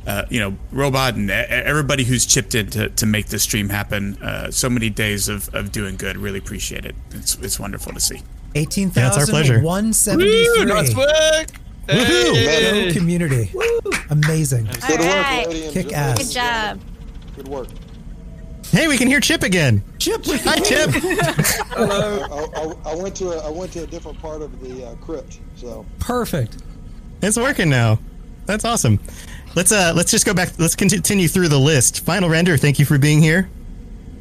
uh, you know, Robot and everybody who's chipped in to, to make this stream happen. Uh, so many days of, of doing good. Really appreciate it. It's, it's wonderful to see. Eighteen Yeah, it's our pleasure. one seventy Woo, nice three. work. Hey. Community. Amazing. All right. Kick ass. Good job. Good work. Hey, we can hear Chip again. Chip. Hi, Chip. [LAUGHS] [LAUGHS] I, I, I went to a, I went to a different part of the uh, crypt, so Perfect. It's working now. That's awesome. Let's uh let's just go back. Let's continue through the list. Final render. Thank you for being here.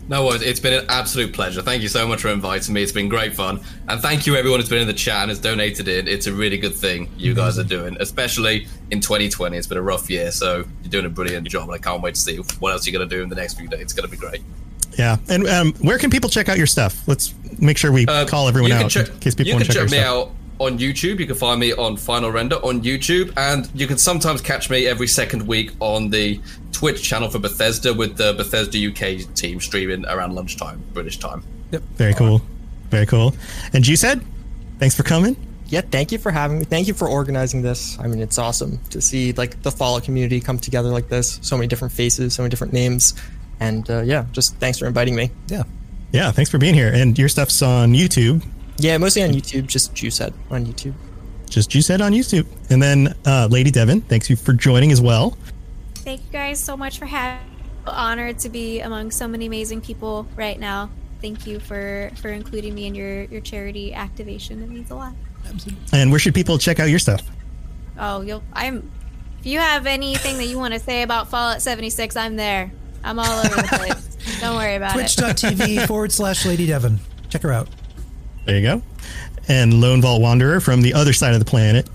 No worries. It's been an absolute pleasure. Thank you so much for inviting me. It's been great fun. And thank you everyone who's been in the chat and has donated in. It's a really good thing you guys are doing, especially in 2020. It's been a rough year, so you're doing a brilliant job. And I can't wait to see what else you're going to do in the next few days. It's going to be great. Yeah. And um, where can people check out your stuff? Let's make sure we Uh, call everyone out check- in case people want to check, check your me stuff. out on YouTube. You can find me on Final Render on YouTube, and you can sometimes catch me every second week on the Twitch channel for Bethesda with the Bethesda UK team streaming around lunchtime, British time. Yep. Very cool. Very cool. And you said, thanks for coming. Yeah, thank you for having me. Thank you for organizing this. I mean, it's awesome to see like the Fallout community come together like this. So many different faces, so many different names, and uh, yeah, just thanks for inviting me. Yeah. Yeah, thanks for being here. And your stuff's on YouTube. Yeah, mostly on YouTube. Just Juicehead on YouTube. Just you said on YouTube. And then uh, Lady Devann, thanks you for joining as well. Thank you guys so much for having. Honored to be among so many amazing people right now. Thank you for for including me in your your charity activation. It means a lot. Absolutely. And where should people check out your stuff? Oh, you'll. I'm. If you have anything that you want to say about Fallout 76, I'm there. I'm all over the place. [LAUGHS] Don't worry about it. Twitch.tv forward slash Lady Devann. Check her out. There you go. And Lone Vault Wanderer from the other side of the planet.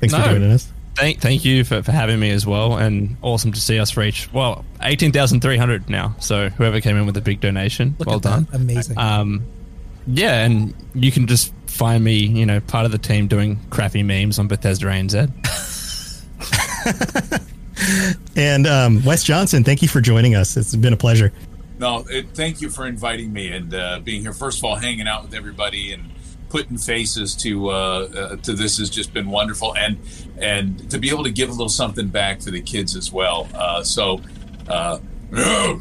Thanks for joining us. Thank, thank you for, for having me as well, and awesome to see us reach well eighteen thousand three hundred now. So whoever came in with a big donation, Look well at that. done, Amazing. Um, yeah, and you can just find me, you know, part of the team doing crappy memes on Bethesda ANZ. [LAUGHS] [LAUGHS] And um, Wes Johnson, thank you for joining us. It's been a pleasure. No, it, thank you for inviting me and uh, being here. First of all, hanging out with everybody and putting faces to uh, uh, to this has just been wonderful, and and to be able to give a little something back to the kids as well. Uh, so, uh, No,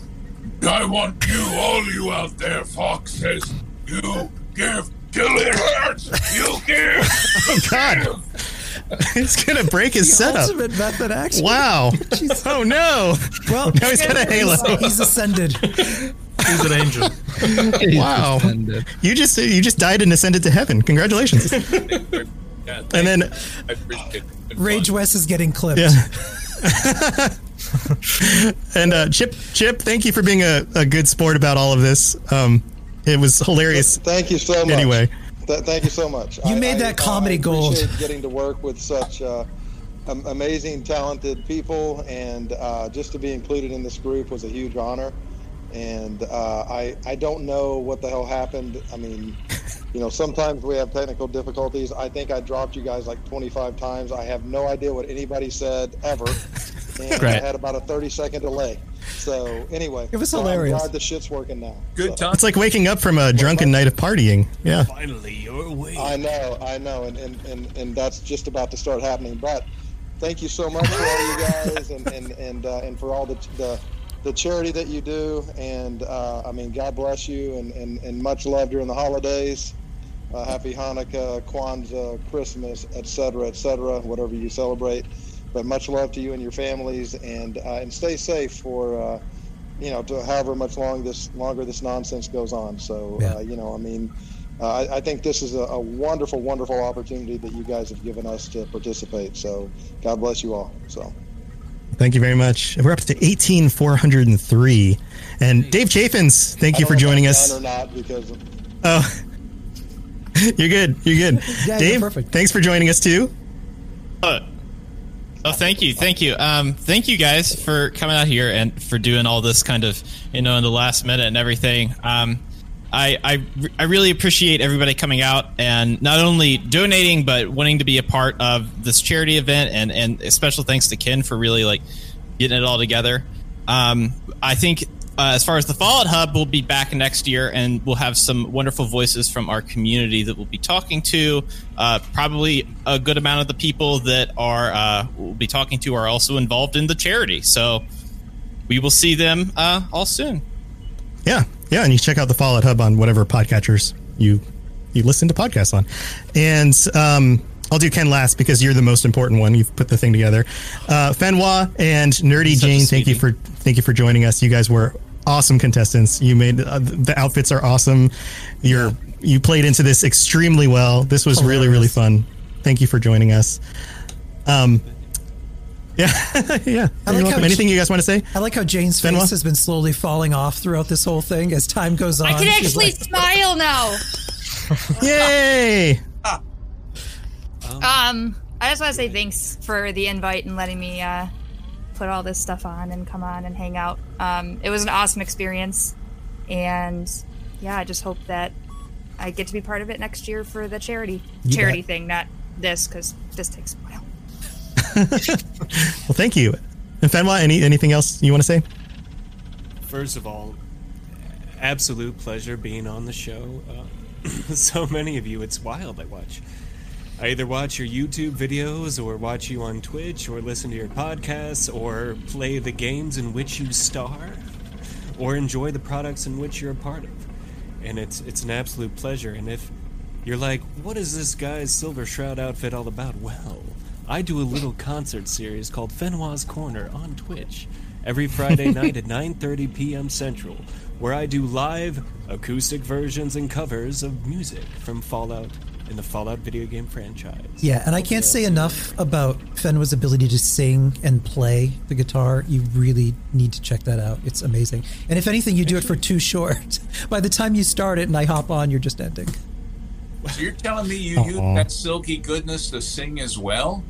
I want you, all you out there, foxes. You give till it hurts. You give. Oh, [LAUGHS] God. [LAUGHS] He's going to break his The setup. ultimate method action. Wow. [LAUGHS] oh, no. Well, now he's got a halo. He's, he's ascended. He's an angel. [LAUGHS] wow. You just you just died and ascended to heaven. Congratulations. and then I appreciate it. Rage West is getting clipped. Yeah. and uh, Chip, Chip, thank you for being a, a good sport about all of this. Um, it was hilarious. Thank you so much. Anyway, Th- thank you so much. You made that comedy I gold. getting to work with such uh, amazing, talented people, and uh, just to be included in this group was a huge honor. And uh, I I don't know what the hell happened. I mean, you know, sometimes we have technical difficulties. I think I dropped you guys like 25 times. I have no idea what anybody said ever, [LAUGHS] and I had about a 30 second delay. So anyway, It was so hilarious. I'm glad the shit's working now. Good So- time. it's like waking up from a drunken night of partying. Yeah. Finally, you're awake. I know, I know, and, and, and, and that's just about to start happening. But thank you so much for all you guys and and and, uh, and for all the, the the charity that you do. And uh, I mean, God bless you, and, and, and much love during the holidays. Uh, happy Hanukkah, Kwanzaa, Christmas, etc., etc., whatever you celebrate. But much love to you and your families, and uh, and stay safe for. Uh, you know, to however much long this longer this nonsense goes on. So, Yeah. uh, you know, I mean, uh, I, I think this is a, a wonderful, wonderful opportunity that you guys have given us to participate. So, God bless you all. So, Thank you very much. We're up to 18,403. And Dave Chaffins, thank you I for don't know if joining I'm us. done or not because Oh, [LAUGHS] you're good. You're good. [LAUGHS] Yeah, you're Dave, perfect. thanks for joining us too. Uh, oh, thank you, thank you. Um, thank you guys for coming out here and for doing all this kind of, you know, in the last minute and everything. Um, I, I, I really appreciate everybody coming out and not only donating but wanting to be a part of this charity event and and a special thanks to Ken for really like getting it all together. Um, I think uh, as far as the Fallout Hub, we'll be back next year and we'll have some wonderful voices from our community that we'll be talking to. Uh, probably a good amount of the people that are uh, we'll be talking to are also involved in the charity. So we will see them uh, all soon. Yeah, yeah, and you check out the Fallout Hub on whatever podcatchers you you listen to podcasts on. And um, I'll do Ken last because you're the most important one. You've put the thing together. Uh, Fenwa and Nerdy Jane, thank you for thank you for joining us. You guys were awesome contestants. You made uh, the outfits are awesome. You're you played into this extremely well. This was really really fun. Thank you for joining us. Um, yeah, [LAUGHS] yeah. I like how Anything you guys want to say? I like how Jane's face has been slowly falling off throughout this whole thing as time goes on. I can actually like, smile now. [LAUGHS] Yay! Um, I just want to say thanks for the invite and letting me uh, put all this stuff on and come on and hang out. Um, it was an awesome experience, and yeah, I just hope that I get to be part of it next year for the charity You charity bet. thing, not this, because this takes a while. [LAUGHS] Well, thank you. And Fenwa, any anything else you want to say? First of all, absolute pleasure being on the show. Uh, [CLEARS THROAT] so many of you, it's wild. I watch. I either watch your YouTube videos, or watch you on Twitch, or listen to your podcasts, or play the games in which you star, or enjoy the products in which you're a part of. And it's it's an absolute pleasure. And if you're like, what is this guy's Silver Shroud outfit all about? Well, I do a little concert series called Fenwa's Corner on Twitch every Friday [LAUGHS] night at 9:30 p.m. Central, where I do live acoustic versions and covers of music from Fallout in the Fallout video game franchise. Yeah, and I can't say enough about Fenwa's ability to sing and play the guitar. You really need to check that out. It's amazing. And if anything, you do it for too short. [LAUGHS] By the time you start it and I hop on, you're just ending. So you're telling me you use Aw. that silky goodness to sing as well?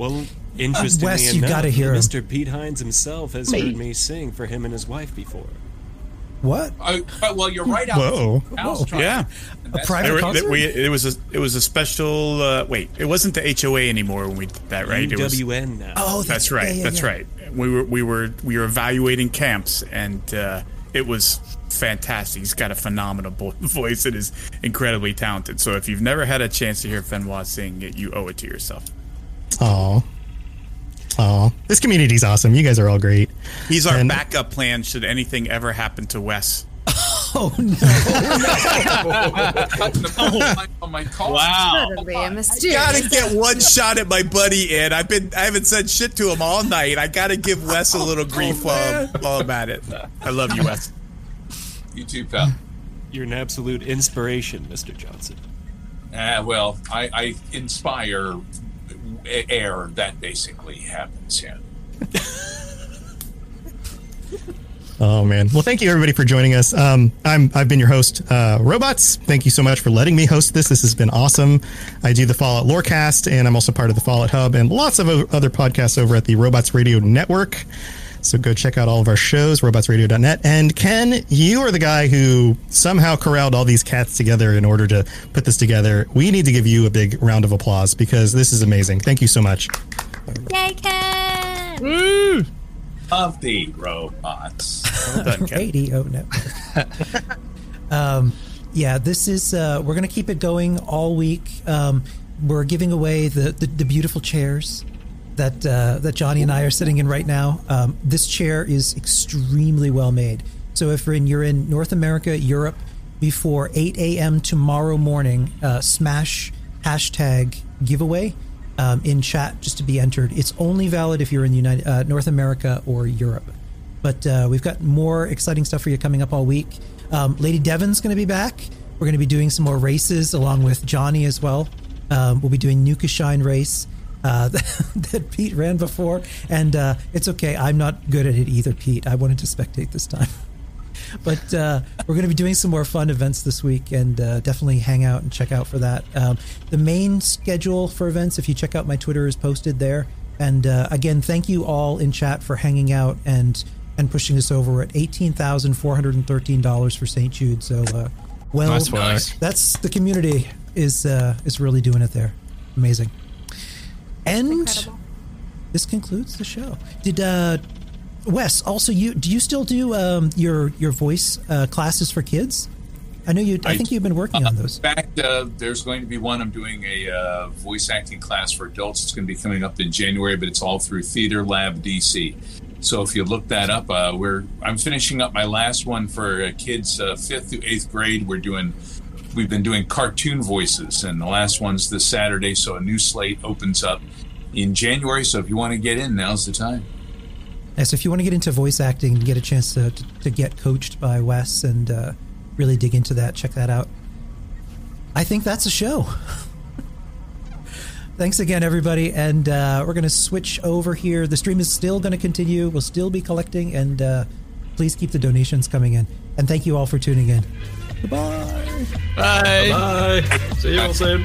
Well, interestingly Wes, you enough, gotta hear him. Mr. Pete Hines himself has Me. heard me sing for him and his wife before. What? Uh, uh, well, you're right out. Whoa. House trying- Yeah. a that's- There were- we- it was a it was a special. Uh, wait, it wasn't the HOA anymore when we did that, right? It was- UWN now. Oh, that's right. yeah, yeah, that's yeah. right. We were we were we were evaluating camps, and uh, it was fantastic. He's got a phenomenal [LAUGHS] voice and is incredibly talented. So if you've never had a chance to hear Fenwa sing, it, you owe it to yourself. Aw. Aw. This community's awesome. You guys are all great. He's our And- backup plan should anything ever happen to Wes. [LAUGHS] Oh no! on my call. Suddenly, a I gotta get one [LAUGHS] shot at my buddy Ed. I've been I haven't said shit to him all night. I gotta give Wes a little grief while, while I'm at it. I love you, Wes. You too, pal. You're an absolute inspiration, Mr. Johnson. Uh, well, I, I inspire a- air. That basically happens. Yeah. [LAUGHS] Oh man! Well, thank you everybody for joining us. Um, I'm I've been your host, uh, Robots. Thank you so much for letting me host this. This has been awesome. I do the Fallout Lorecast, and I'm also part of the Fallout Hub and lots of other podcasts over at the Robots Radio Network. So go check out all of our shows, robotsradio.net. And Ken, you are the guy who somehow corralled all these cats together in order to put this together. We need to give you a big round of applause because this is amazing. Thank you so much. Yay, Ken! Of the robots. Well done, Ken. Radio Network. [LAUGHS] um, yeah, this is. Uh, we're going to keep it going all week. Um, we're giving away the, the, the beautiful chairs that uh, that Johnny and I are sitting in right now. Um, this chair is extremely well made. So if you're in, you're in North America, Europe, before 8 a.m. tomorrow morning, uh, smash hashtag giveaway um, in chat just to be entered. It's only valid if you're in United uh, North America or Europe. But uh, we've got more exciting stuff for you coming up all week. Um, Lady Devann's going to be back. We're going to be doing some more races along with Johnny as well. Um, we'll be doing Nuka Shine race uh, [LAUGHS] that Pete ran before, and uh, it's okay. I'm not good at it either, Pete. I wanted to spectate this time. [LAUGHS] but uh, we're going to be doing some more fun events this week and uh, definitely hang out and check out for that. Um, the main schedule for events, if you check out my Twitter, is posted there. And uh, again, thank you all in chat for hanging out and and pushing us over We're at eighteen thousand four hundred and thirteen dollars for St. Jude. So, uh, well, Nice that's the community is uh, is really doing it there. Amazing. And this concludes the show. Did uh, Wes also you do you still do um, your your voice uh, classes for kids? I know you. I, I- think you've been working on those. In fact, uh, there's going to be one. I'm doing a uh, voice acting class for adults. It's going to be coming up in January, but it's all through Theater Lab DC. So if you look that up, uh, we're I'm finishing up my last one for uh, kids uh, fifth through eighth grade. We're doing we've been doing cartoon voices, and the last one's this Saturday. So a new slate opens up in January. So if you want to get in, now's the time. Yeah, so if you want to get into voice acting and get a chance to, to, to get coached by Wes and uh, really dig into that, check that out. I think that's a show. [LAUGHS] Thanks again, everybody. And uh, we're going to switch over here. The stream is still going to continue. We'll still be collecting, and uh, please keep the donations coming in. And thank you all for tuning in. Goodbye. Bye. Bye. See you all soon.